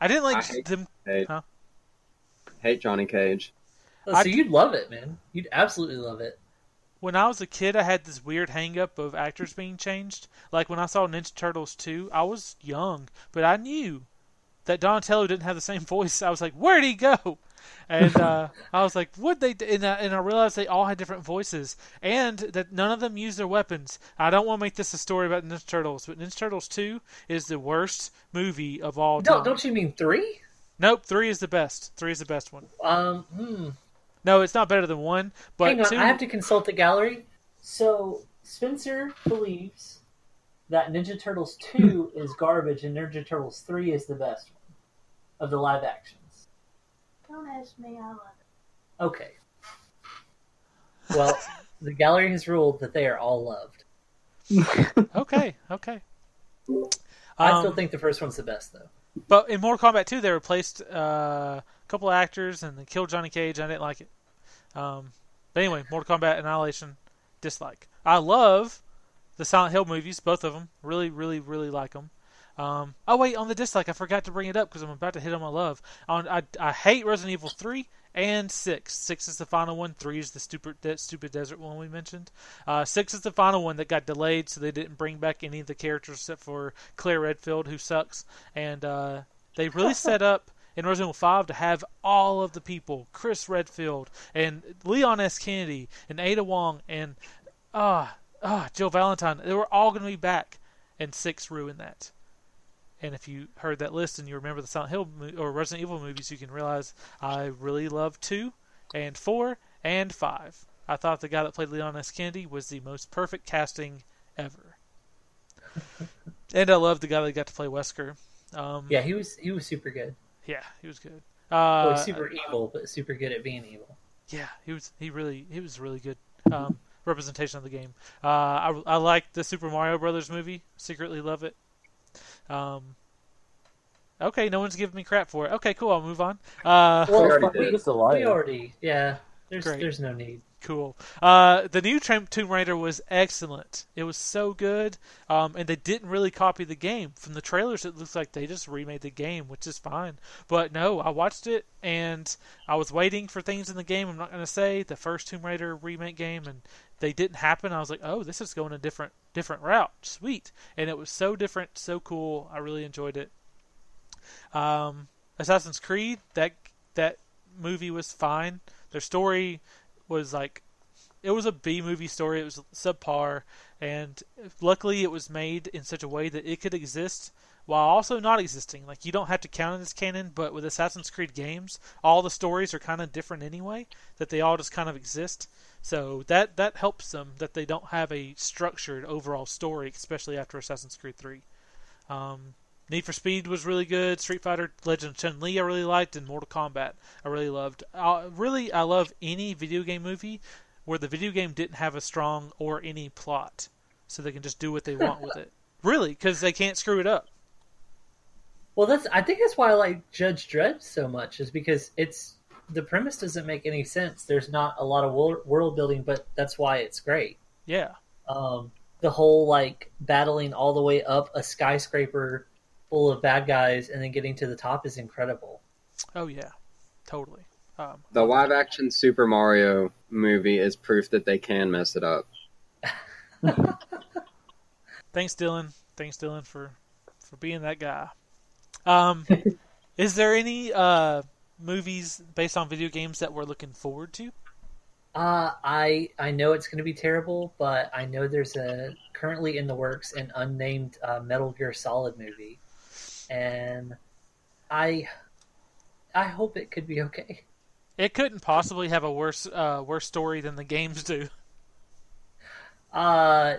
I didn't like I hate- them. Hate, Huh? hate Johnny Cage. Oh, so d- you'd love it, man. You'd absolutely love it. When I was a kid, I had this weird hang up of actors being changed. Like when I saw Ninja Turtles 2, I was young, but I knew that Donatello didn't have the same voice. I was like, where'd he go? And uh, I was like, would they? And I, and I realized they all had different voices, and that none of them used their weapons. I don't want to make this a story about Ninja Turtles, but Ninja Turtles Two is the worst movie of all time. Don't, you mean three? Nope, three is the best. Three is the best one. Um, hmm. No, it's not better than one, but Hang on, two. I have to consult the gallery. So Spencer believes that Ninja Turtles two is garbage and Ninja Turtles three is the best of the live actions. Don't ask me, I love it. Okay. Well, the gallery has ruled that they are all loved. Okay, okay. I Um, still think the first one's the best, though. But in Mortal Kombat 2, they replaced uh, a couple of actors and they killed Johnny Cage. I didn't like it. Um, but anyway, Mortal Kombat Annihilation, dislike. I love the Silent Hill movies, both of them. Really, really, really like them. Um, oh wait, on the dislike, I forgot to bring it up because I'm about to hit on my love. On I, I hate Resident Evil 3 and 6. 6 is the final one. 3 is the stupid that stupid desert one we mentioned. Uh, 6 is the final one that got delayed, so they didn't bring back any of the characters except for Claire Redfield, who sucks. And uh, they really set up in Resident Evil 5 to have all of the people Chris Redfield and Leon S. Kennedy and Ada Wong and ah ah Jill Valentine. They were all going to be back, and 6 ruined that. And if you heard that list and you remember the Silent Hill mo- or Resident Evil movies, you can realize I really love 2 and 4 and 5. I thought the guy that played Leon S. Kennedy was the most perfect casting ever. and I love the guy that got to play Wesker. Um, Yeah, he was he was super good. yeah, he was good. Well, Uh, super evil, but super good at being evil. yeah, he was. He really. He was really good. Um, representation of the game. Uh, I I like the Super Mario Brothers movie. Secretly love it. Um. Okay, no one's giving me crap for it. Okay, cool. I'll move on. Uh, Well, already we, did. We already, yeah. There's Great. there's no need. cool. Uh, the new Tomb Tomb Raider was excellent. It was so good, um, and they didn't really copy the game. From the trailers, it looks like they just remade the game, which is fine. But no, I watched it, and I was waiting for things in the game. I'm not going to say the first Tomb Raider remake game, and they didn't happen. I was like, oh, this is going a different different route. Sweet, and it was so different, so cool. I really enjoyed it. Um, Assassin's Creed that that movie was fine. Their story was like it was a B movie story. It was subpar, and luckily it was made in such a way that it could exist while also not existing. Like you don't have to count it as canon, but with Assassin's Creed games, all the stories are kind of different anyway. That they all just kind of exist. So that that helps them that they don't have a structured overall story, especially after Assassin's Creed Three. Um, Need for Speed was really good. Street Fighter Legend of Chun Li I really liked, and Mortal Kombat I really loved. Uh, really, I love any video game movie where the video game didn't have a strong or any plot, so they can just do what they want with it. Really, because they can't screw it up. Well, that's I think that's why I like Judge Dredd so much is because it's the premise doesn't make any sense. There's not a lot of world building, but that's why it's great. Yeah, Um, the whole like battling all the way up a skyscraper full of bad guys and then getting to the top is incredible. oh yeah, totally. Um, The live action Super Mario movie is proof that they can mess it up. thanks, Dylan. Thanks, Dylan, for for being that guy. Um, is there any uh, movies based on video games that we're looking forward to? Uh, I I know it's going to be terrible, but I know there's a currently in the works an unnamed uh, Metal Gear Solid movie, and I I hope it could be okay. It couldn't possibly have a worse uh, worse story than the games do. Uh,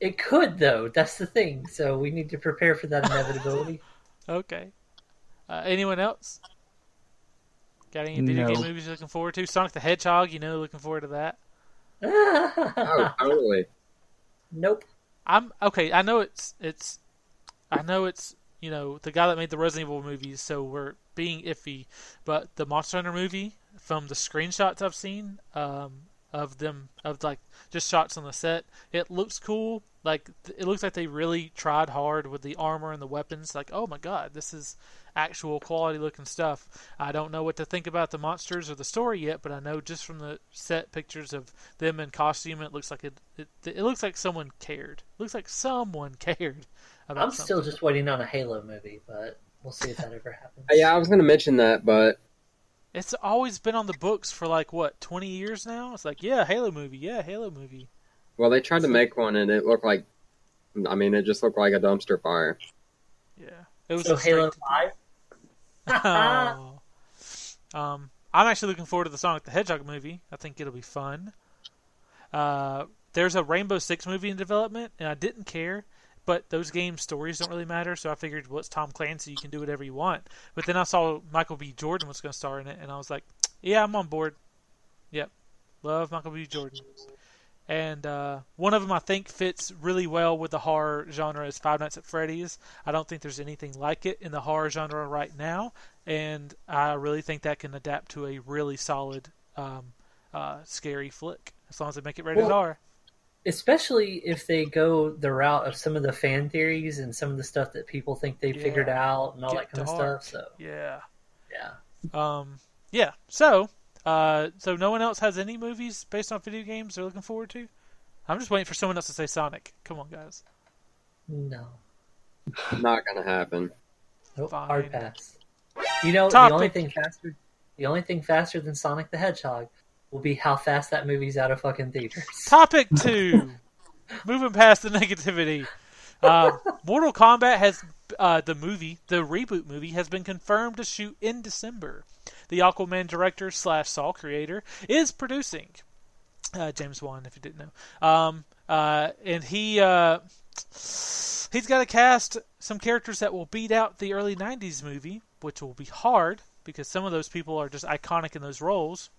it could though. That's the thing. So we need to prepare for that inevitability. Okay. Uh, anyone else? Got any video No. game movies you're looking forward to? Sonic the Hedgehog, you know, looking forward to that. Oh, totally. nope. I'm okay. I know it's it's, I know it's you know the guy that made the Resident Evil movies, so we're being iffy. But the Monster Hunter movie, from the screenshots I've seen, um, of them of like just shots on the set, it looks cool. Like it looks like they really tried hard with the armor and the weapons. Like oh my god, this is actual quality looking stuff. I don't know what to think about the monsters or the story yet, but I know just from the set pictures of them in costume, it looks like it. It, it looks like someone cared. looks like someone cared about I'm something. still just waiting on a Halo movie, but We'll see if that ever happens. Yeah, I was going to mention that, but It's always been on the books for like what twenty years now. It's like yeah, Halo movie, yeah, Halo movie. well, they tried to make one and it looked like, I mean, it just looked like a dumpster fire. Yeah, it was So Halo Five. Oh. um, I'm actually looking forward to the Sonic the Hedgehog movie. I think it'll be fun. Uh, there's a Rainbow Six movie in development, and I didn't care. But those game stories don't really matter, so I figured, well, it's Tom Clancy, you can do whatever you want. But then I saw Michael B. Jordan was going to star in it, and I was like, yeah, I'm on board. Yep, love Michael B. Jordan. And uh, one of them I think fits really well with the horror genre is Five Nights at Freddy's. I don't think there's anything like it in the horror genre right now, and I really think that can adapt to a really solid, um, uh, scary flick as long as they make it rated Well- R. Especially if they go the route of some of the fan theories and some of the stuff that people think they Yeah. figured out and all Get that kind of stuff. So Yeah. yeah, Um, yeah. So, uh, so no one else has any movies based on video games they're looking forward to. I'm just waiting for someone else to say Sonic. Come on, guys. no, Not going to happen. nope, Fine. hard pass. You know, Topic. the only thing faster, the only thing faster than Sonic the Hedgehog will be how fast that movie's out of fucking theaters. Topic two. Moving past the negativity. Uh, Mortal Kombat has uh, the movie, the reboot movie, has been confirmed to shoot in December. The Aquaman director slash Saw creator is producing. Uh, James Wan, if you didn't know. Um, uh, and he uh, he's got to cast some characters that will beat out the early '90s movie, which will be hard because some of those people are just iconic in those roles.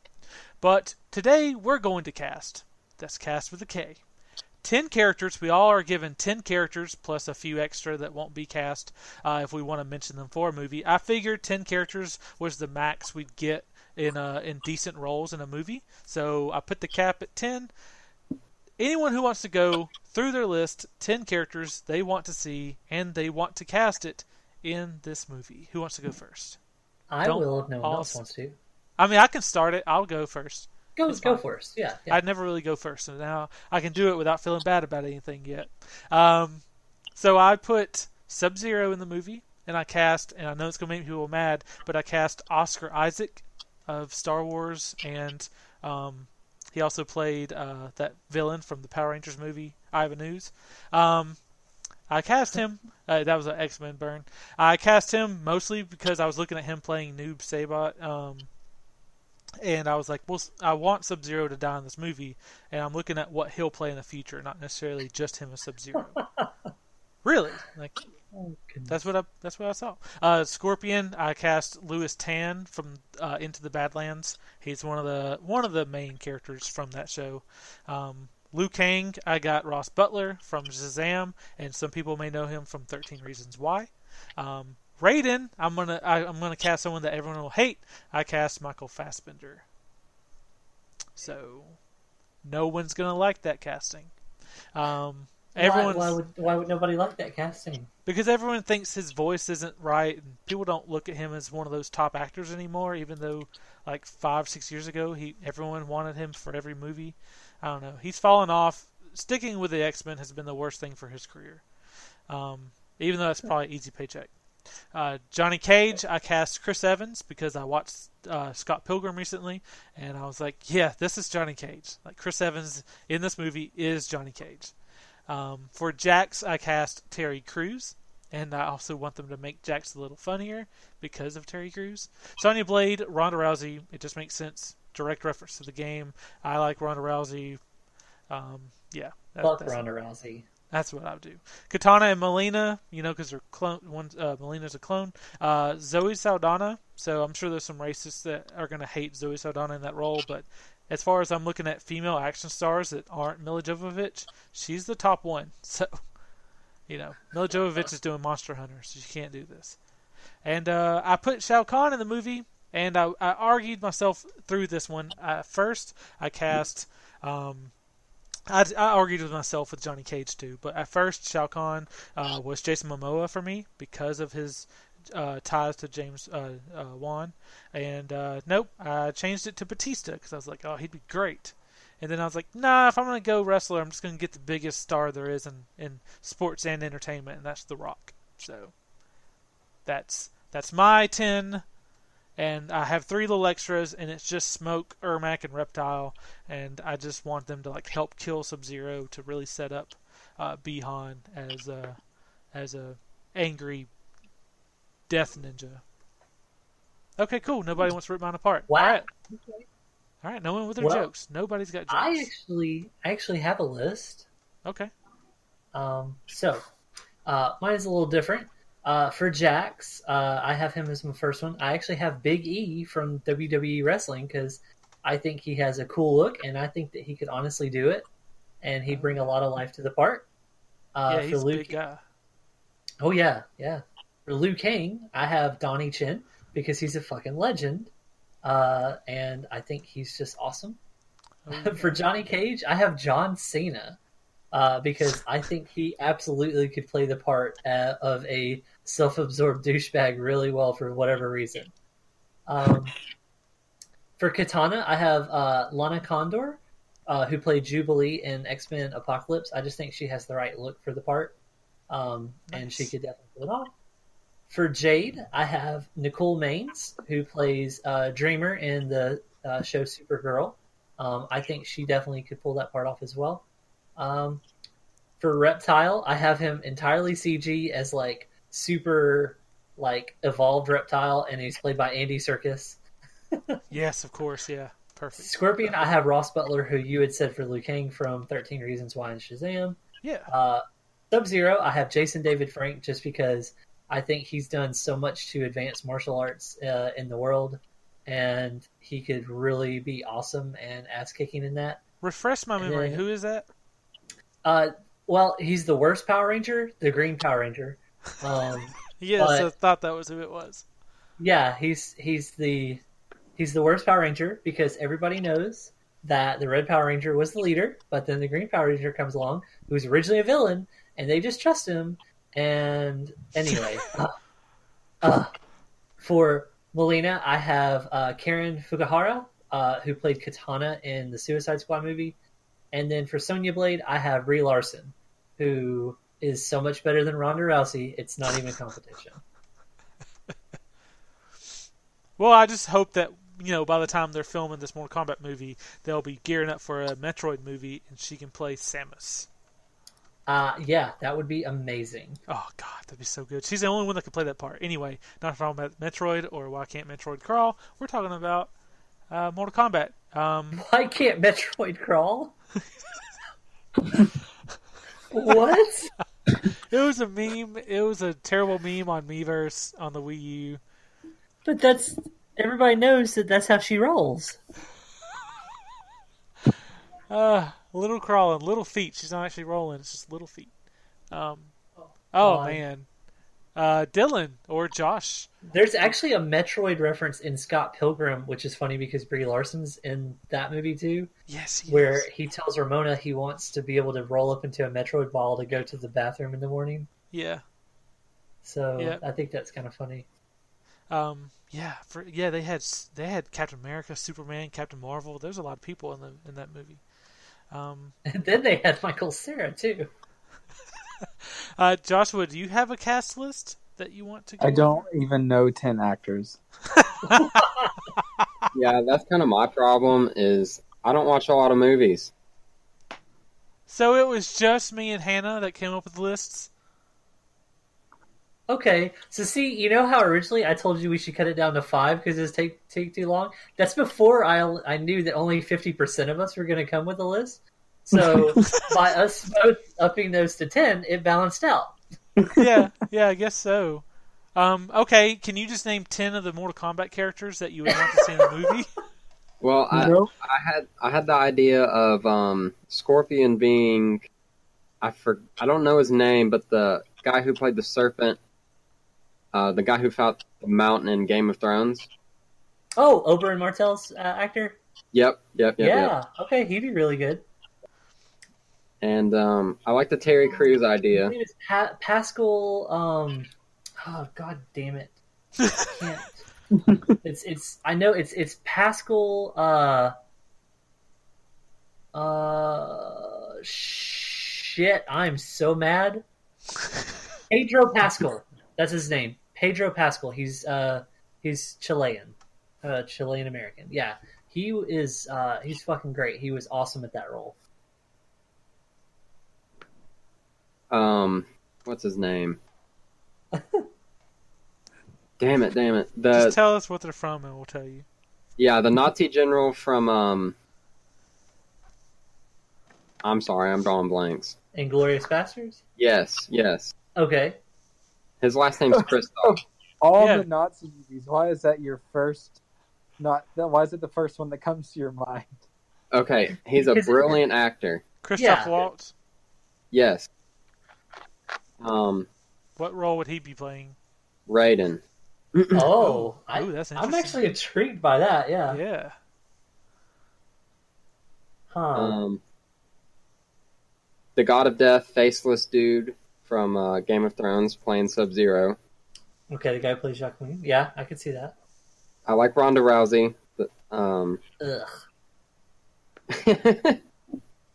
But today we're going to cast. That's cast with a K. 10 characters. We all are given 10 characters plus a few extra that won't be cast uh, if we want to mention them for a movie. I figured 10 characters was the max we'd get in uh, in decent roles in a movie. So I put the cap at 10. Anyone who wants to go through their list, 10 characters they want to see and they want to cast it in this movie. Who wants to go first? I Don't will if no one else wants to. I mean, I can start it. I'll go first. Go It's go fine. first. Yeah, yeah. I'd never really go first, so now I can do it without feeling bad about anything yet. Um, so I put Sub Zero in the movie, and I cast, and I know it's going to make people mad, but I cast Oscar Isaac of Star Wars, and um, he also played uh, that villain from the Power Rangers movie, Ivan Ooze. Um, I cast him. Uh, that was an X Men burn. I cast him mostly because I was looking at him playing Noob Saibot. Um, and I was like, well, I want Sub Zero to die in this movie, and I'm looking at what he'll play in the future, not necessarily just him as Sub Zero. really, like Oh, that's what I that's what I saw. Uh, Scorpion, I cast Lewis Tan from uh, Into the Badlands. He's one of the one of the main characters from that show. Um, Liu Kang, I got Ross Butler from Shazam, and some people may know him from Thirteen Reasons Why. Um, Raiden, I'm gonna I, I'm gonna cast someone that everyone will hate. I cast Michael Fassbender. So, no one's gonna like that casting. Um, Why- Why, would why would nobody like that casting? because everyone thinks his voice isn't right and people don't look at him as one of those top actors anymore even though like five six years ago he everyone wanted him for every movie i don't know he's fallen off sticking with the x-men has been the worst thing for his career um, even though that's probably easy paycheck uh, johnny cage i cast chris evans because i watched uh, scott pilgrim recently and i was like yeah this is johnny cage like chris evans in this movie is johnny cage um, for Jax, I cast Terry Crews, and I also want them to make Jax a little funnier because of Terry Crews. Sonya Blade, Ronda Rousey, it just makes sense. Direct reference to the game. I like Ronda Rousey. Um, yeah, that- Fuck that's, Ronda Rousey. That's what I would do. Katana and Melina, you know, because they're clone. One, uh, Melina's a clone. Uh, Zoe Saldana. So I'm sure there's some racists that are going to hate Zoe Saldana in that role, but as far as I'm looking at female action stars that aren't Milla Jovovich, she's the top one. So, you know, Milla Jovovich is doing Monster Hunter, so she can't do this. And uh, I put Shao Kahn in the movie, and I, I argued myself through this one. Uh, first, I cast. Um, I, I argued with myself with Johnny Cage too, but at first Shao Kahn uh, was Jason Momoa for me because of his uh, ties to James uh, uh, Wan, and uh, nope, I changed it to Batista because I was like, oh, he'd be great. And then I was like, nah, if I'm gonna go wrestler, I'm just gonna get the biggest star there is in, in sports and entertainment, and that's The Rock. So that's that's my ten, and I have three little extras, and it's just Smoke, Ermac, and Reptile, and I just want them to like help kill Sub Zero to really set up uh, Bi-Han as a as a angry death ninja. Okay, cool. Nobody wants to rip mine apart. Wow. All right. All right. No one with their Well, jokes. Nobody's got jokes. I actually, I actually have a list. Okay. Um, so, uh, mine is a little different. Uh, for Jax, uh, I have him as my first one. I actually have Big E from WWE Wrestling because I think he has a cool look, and I think that he could honestly do it, and he'd bring a lot of life to the part. Uh, yeah, for he's a big guy. oh yeah, yeah. For Liu Kang, I have Donnie Chin because he's a fucking legend, uh, and I think he's just awesome. Oh, For Johnny Cage, I have John Cena uh, because I think he absolutely could play the part uh, of a self-absorbed douchebag really well for whatever reason. Um, for Katana, I have uh, Lana Condor, uh, who played Jubilee in X Men Apocalypse. I just think she has the right look for the part, um, and she could definitely pull it off. For Jade, I have Nicole Maines, who plays uh, Dreamer in the uh, show Supergirl. Um, I think she definitely could pull that part off as well. Um, for Reptile, I have him entirely CG as like super like evolved reptile, and he's played by Andy Serkis. Yes, of course. Yeah. Perfect. Scorpion, I have Ross Butler, who you had said for Liu Kang from Thirteen Reasons Why and Shazam. Yeah. Uh, Sub Zero, I have Jason David Frank just because I think he's done so much to advance martial arts uh, in the world, and he could really be awesome and ass kicking in that. Refresh my memory. Yeah. Who is that? Uh, well, he's the worst Power Ranger, the Green Power Ranger. Um, Yes, But- I thought that was who it was. yeah, he's he's the he's the worst Power Ranger because everybody knows that the Red Power Ranger was the leader, but then the Green Power Ranger comes along, who's originally a villain, and they just trust him. And anyway, uh, uh, for Melina, I have uh, Karen Fukuhara, uh, who played Katana in the Suicide Squad movie, and then for Sonya Blade, I have Brie Larson, who is so much better than Ronda Rousey. It's not even a competition. Well, I just hope that you know by the time they're filming this Mortal Kombat movie, they'll be gearing up for a Metroid movie, and she can play Samus. Uh, yeah, that would be amazing. Oh God, that'd be so good. She's the only one that could play that part. Anyway, not talking about Metroid or why can't Metroid crawl. We're talking about uh, Mortal Kombat. Um, Why can't Metroid crawl? what? It was a meme. It was a terrible meme on Miiverse on the Wii U. But that's everybody knows that that's how she rolls. Uh, little crawling, little feet. She's not actually rolling. It's just little feet. Um, oh God. man, uh, Dylan or Josh. There's actually a Metroid reference in Scott Pilgrim, which is funny because Brie Larson's in that movie too, Yes, he where is. he tells Ramona he wants to be able to roll up into a Metroid ball to go to the bathroom in the morning. yeah, So Yeah. I think that's kind of funny. um, yeah, for yeah. They had they had Captain America, Superman, Captain Marvel. There's a lot of people in the in that movie. Um, And then they had Michael Cera too. uh, Joshua, do you have a cast list that you want to? Go I don't over? even know ten actors. Yeah, that's kind of my problem. Is I don't watch a lot of movies. So it was just me and Hannah that came up with the lists. Okay, so see, you know how originally I told you we should cut it down to five because it's take take too long. That's before I I knew that only fifty percent of us were going to come with a list. So by us both upping those to ten, it balanced out. yeah, yeah, I guess so. Um, okay, can you just name ten of the Mortal Kombat characters that you would want to see in a movie? Well, I, Nope. I had I had the idea of um, Scorpion being I for I don't know his name, but the guy who played the serpent, uh, the guy who fought the mountain in Game of Thrones. Oh, Oberyn Martell's uh, actor. Yep, yep, yep, yeah. yep. Okay, he'd be really good. And um, I like the Terry Crews idea. His name is pa- Pascal. Um, oh God damn it! I can't. it's it's. I know it's it's Pascal. Uh. Uh. Shit! I'm so mad. Pedro Pascal. That's his name. Pedro Pascal. He's uh he's Chilean, uh, Chilean American. Yeah, he is. Uh, he's fucking great. He was awesome at that role. Um, what's his name? damn it! Damn it! The Just tell us what they're from, and we'll tell you. yeah, the Nazi general from um. I'm sorry, I'm drawing blanks. Inglorious Bastards. Yes, yes. Okay. His last name's Christoph. All Yeah. the Nazi movies. Why is that your first? Not why is it the first one that comes to your mind? Okay, he's a brilliant actor. Christoph Yeah. Waltz. Yes. Um, What role would he be playing? Raiden. Oh, I, Ooh, that's I'm actually intrigued by that. Yeah. Yeah. Huh. Um, the God of Death, faceless dude from uh, Game of Thrones, playing Sub Zero. okay, the guy who plays Jacqueline. Yeah, I could see that. I like Ronda Rousey. But, um, Ugh.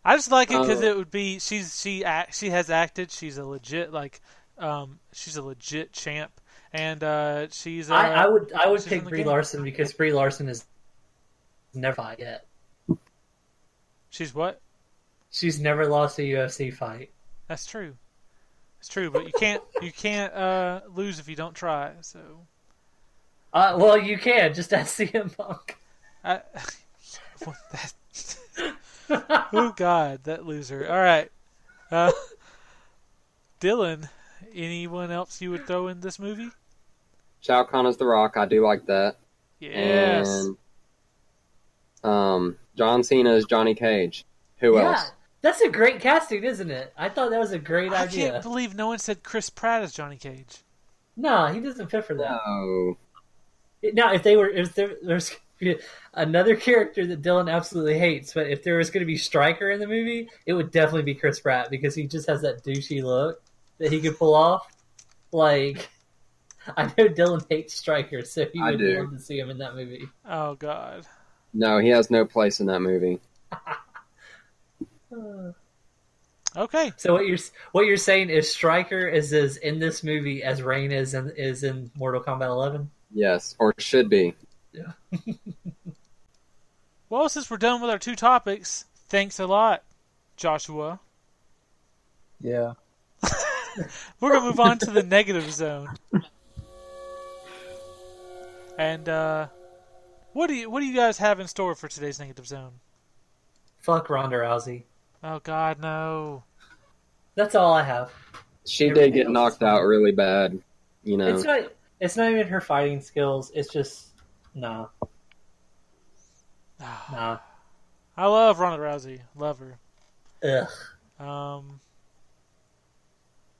I just like it because Oh. it would be she's she act she has acted. She's a legit like um she's a legit champ, and uh she's uh, I, I would I would pick Brie game. Larson because Brie Larson is never fought yet. she's what? She's never lost a UFC fight. That's true. It's true, but you can't you can't uh lose if you don't try. So Uh, well, you can just ask CM Punk. I. what that, oh God, that loser. All right, uh, Dylan. Anyone else you would throw in this movie? Shao Kahn is The Rock. I do like that. Yes. And um, John Cena is Johnny Cage. Who yeah, else? that's a great casting, isn't it? I thought that was a great I idea. I can't believe no one said Chris Pratt as Johnny Cage. No, he doesn't fit for that. Oh, Now, if they were, if there, there's gonna be another character that Dylan absolutely hates, but if there was going to be Stryker in the movie, it would definitely be Chris Pratt because he just has that douchey look that he could pull off. Like, I know Dylan hates Stryker, so he I would do. love to see him in that movie. Oh God. no, he has no place in that movie. Uh, Okay. So what you're what you're saying is Stryker is as in this movie as Rain is in is in Mortal Kombat 11. Yes, or should be. Well, since we're done with our two topics, thanks a lot, Joshua. Yeah. We're gonna move on to the negative zone. And uh, what do you what do you guys have in store for today's negative zone? Fuck Ronda Rousey. Oh God, no! That's all I have. She Everything did get else knocked out really bad. You know. It's not. It's not even her fighting skills. It's just nah, nah. I love Ronda Rousey, love her. Ugh. Um.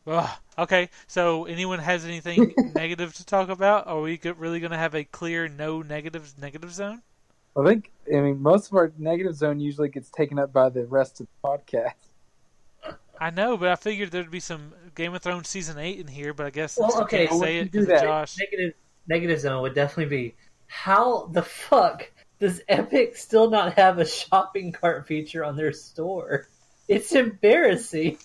ugh. okay, so anyone has anything negative to talk about? Are we really going to have a clear no negatives negative zone? I think I mean most of our negative zone usually gets taken up by the rest of the podcast. I know, but I figured there'd be some Game of Thrones season eight in here. But I guess Well, okay, can't say when it you do 'cause of that- Josh. Negative. Negative zone would definitely be how the fuck does Epic still not have a shopping cart feature on their store? It's embarrassing.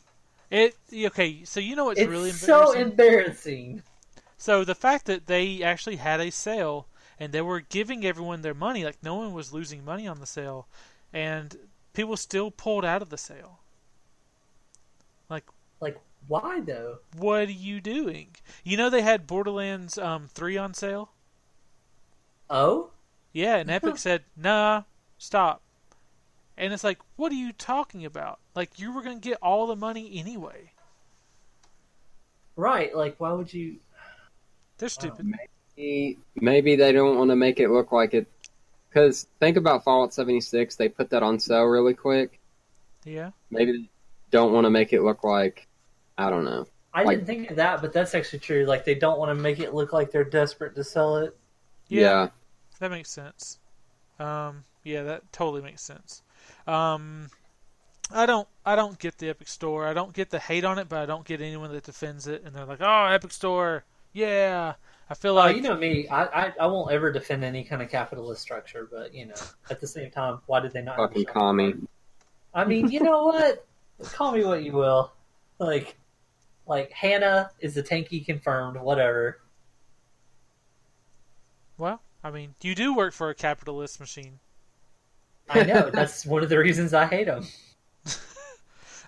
It okay, so you know what's It's really so embarrassing? embarrassing. So the fact that they actually had a sale and they were giving everyone their money, like no one was losing money on the sale, and people still pulled out of the sale. Like, why though? What are you doing? You know they had Borderlands um, three on sale. Oh, Yeah, and Epic said, "Nah, stop." And it's like, what are you talking about? Like you were gonna get all the money anyway. right. Like, why would you? They're stupid. Maybe, maybe they don't want to make it look like it. Because think about Fallout 76, they put that on sale really quick. yeah. Maybe they don't want to make it look like, I don't know. I Like- didn't think of that, but that's actually true. Like, they don't want to make it look like they're desperate to sell it. Yeah. That makes sense. Um, yeah, that totally makes sense. Um, I don't, I don't get the Epic Store. I don't get the hate on it, but I don't get anyone that defends it. And they're like, "Oh, Epic Store, yeah." I feel Well, like you know me, I, I I won't ever defend any kind of capitalist structure, but you know, at the same time, why did they not? have a Fucking shopping commie. cart? I mean, you know what? Call me what you will. Like, like Hannah is the tanky confirmed. Whatever. Well, I mean, you do work for a capitalist machine. I know that's one of the reasons I hate them.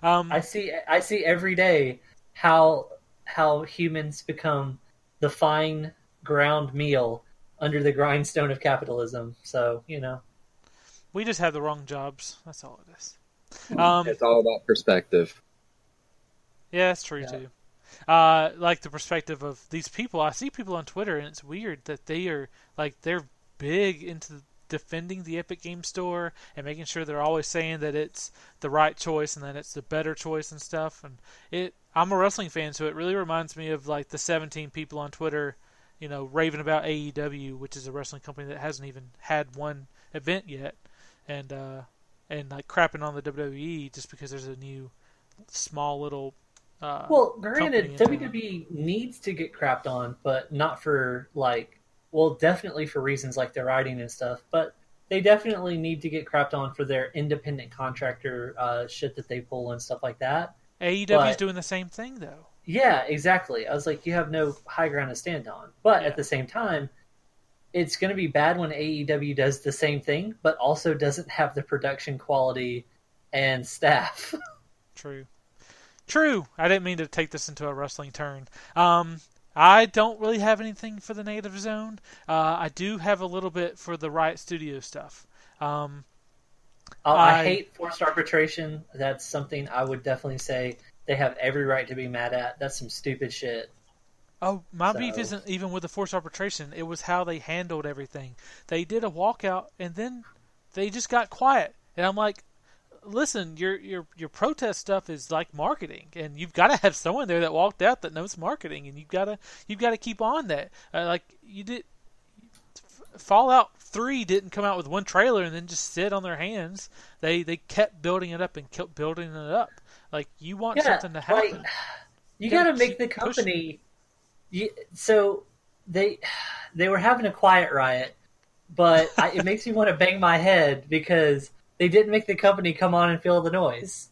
Um, I see I see every day how how humans become the fine ground meal under the grindstone of capitalism. So you know, we just have the wrong jobs. That's all it is. Um, It's all about perspective. Yeah, that's true Yeah. too. Uh, like the perspective of these people, I see people on Twitter, and it's weird that they are like they're big into defending the Epic Game Store and making sure they're always saying that it's the right choice and that it's the better choice and stuff. And it, I'm a wrestling fan, so it really reminds me of like the 17 people on Twitter, you know, raving about AEW, which is a wrestling company that hasn't even had one event yet, and uh, and like crapping on the WWE just because there's a new small little uh, well, granted. WWE needs to get crapped on, but not for like, well, definitely for reasons like their writing and stuff. But they definitely need to get crapped on for their independent contractor uh, shit that they pull and stuff like that. AEW But- doing the same thing though. Yeah, exactly. I was like, you have no high ground to stand on. But Yeah. at the same time, it's going to be bad when AEW does the same thing, but also doesn't have the production quality and staff. True. True. I didn't mean to take this into a wrestling turn. Um, I don't really have anything for the negative zone. Uh, I do have a little bit for the Riot Studio stuff. Um, Uh, I, I- hate forced arbitration. That's something I would definitely say they have every right to be mad at. That's some stupid shit. oh, my beef isn't even with the forced arbitration. It was how they handled everything. They did a walkout and then they just got quiet, and I'm like, listen, your your your protest stuff is like marketing, and you've got to have someone there that walked out that knows marketing, and you've got to you've got to keep on that. Uh, like you did, Fallout Three didn't come out with one trailer and then just sit on their hands. They they kept building it up and kept building it up. Like you want Yeah, something to happen. like, you Gotta got to make the company. You, so they they were having a quiet riot, but I, it makes me want to bang my head because they didn't make the company come on and feel the noise.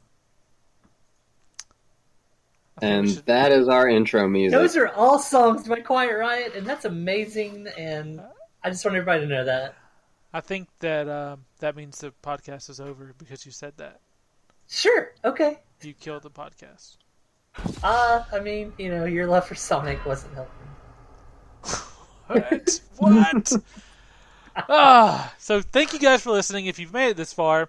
I think we And should- that is our intro music. Those are all songs by Quiet Riot, and that's amazing. And I just want everybody to know that. I think that um, that means the podcast is over because you said that. Sure, okay. You killed the podcast. Uh, I mean, you know, your love for Sonic wasn't helping. What? what? ah, so thank you guys for listening. If you've made it this far,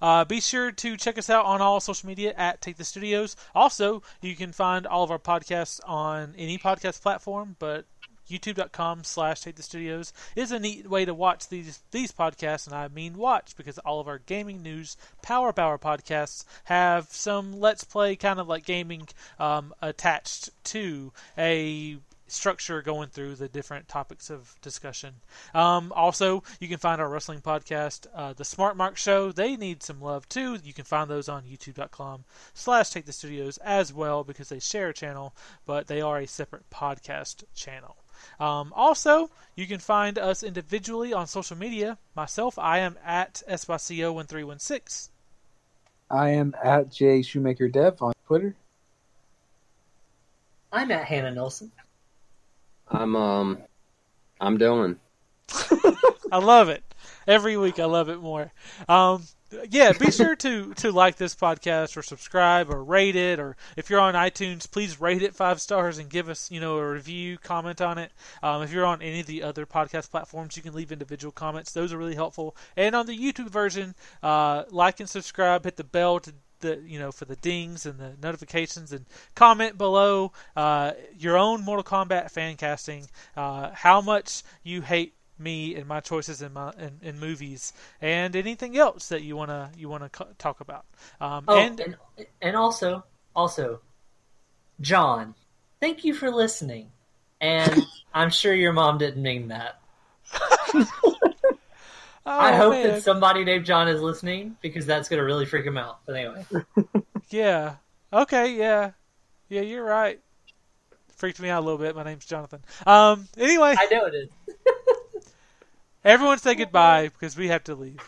uh, be sure to check us out on all social media at Take the Studios. Also, you can find all of our podcasts on any podcast platform, but youtube.com slash take the studios is a neat way to watch these these podcasts and i mean watch because all of our gaming news power power podcasts have some let's play kind of like gaming um, attached to a structure going through the different topics of discussion. Um, also, you can find our wrestling podcast, uh, The Smart Mark Show. They need some love too. You can find those on youtube.com slash take the studios as well because they share a channel, but they are a separate podcast channel. Um, also, you can find us individually on social media. Myself, I am at Espacio1316. I am at J Shoemaker Dev on Twitter. I'm at Hannah Nelson. I'm um, I'm Dylan. I love it. Every week I love it more. Um, yeah, be sure to, to like this podcast or subscribe or rate it or if you're on iTunes, please rate it five stars and give us, you know, a review, comment on it. Um, if you're on any of the other podcast platforms, you can leave individual comments. Those are really helpful. And on the YouTube version, uh, like and subscribe, hit the bell to the you know for the dings and the notifications and comment below uh, your own Mortal Kombat fan casting, uh, how much you hate me and my choices in my in, in movies and anything else that you wanna you wanna co- talk about. Um, Oh, and and, and also, also, John, thank you for listening. And I'm sure your mom didn't mean that. I Oh, hope man. that somebody named John is listening because that's going to really freak him out. But anyway, Yeah. Okay. Yeah. Yeah. You're right. Freaked me out a little bit. My name's Jonathan. Um. Anyway, I know it is. everyone say goodbye because we have to leave.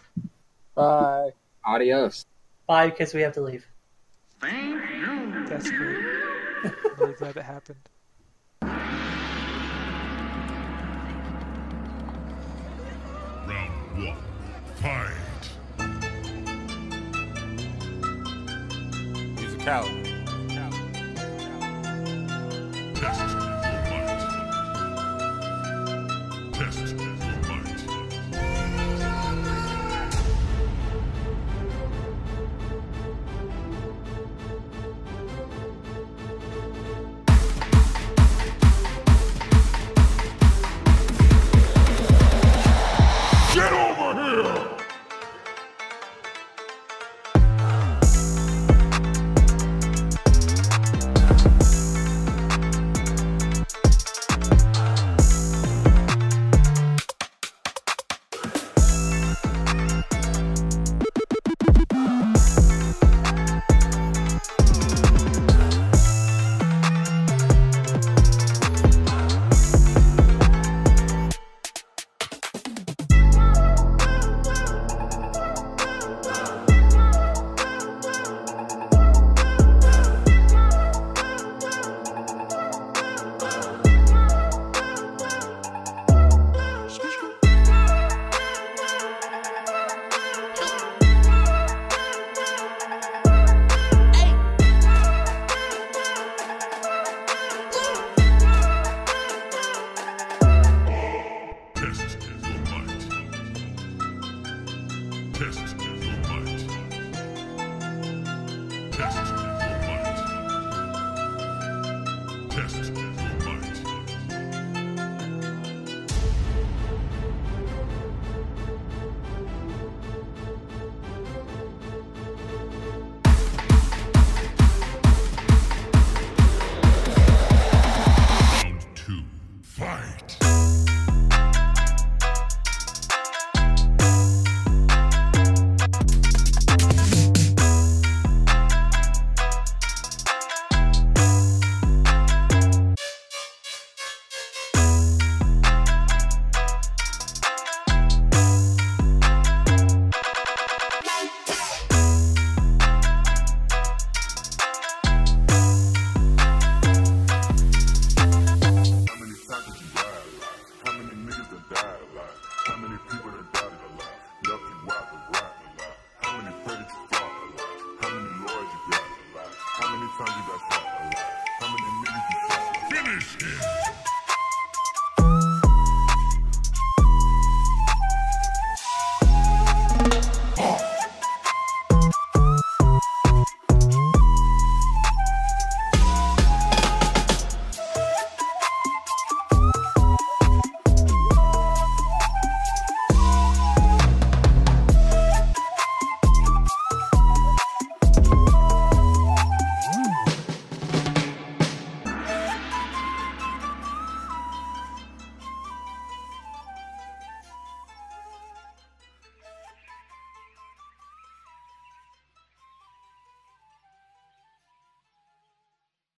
Bye. Adios. Bye, because we have to leave. That's great. I'm really glad that happened. Fight. Musicality. Test your might.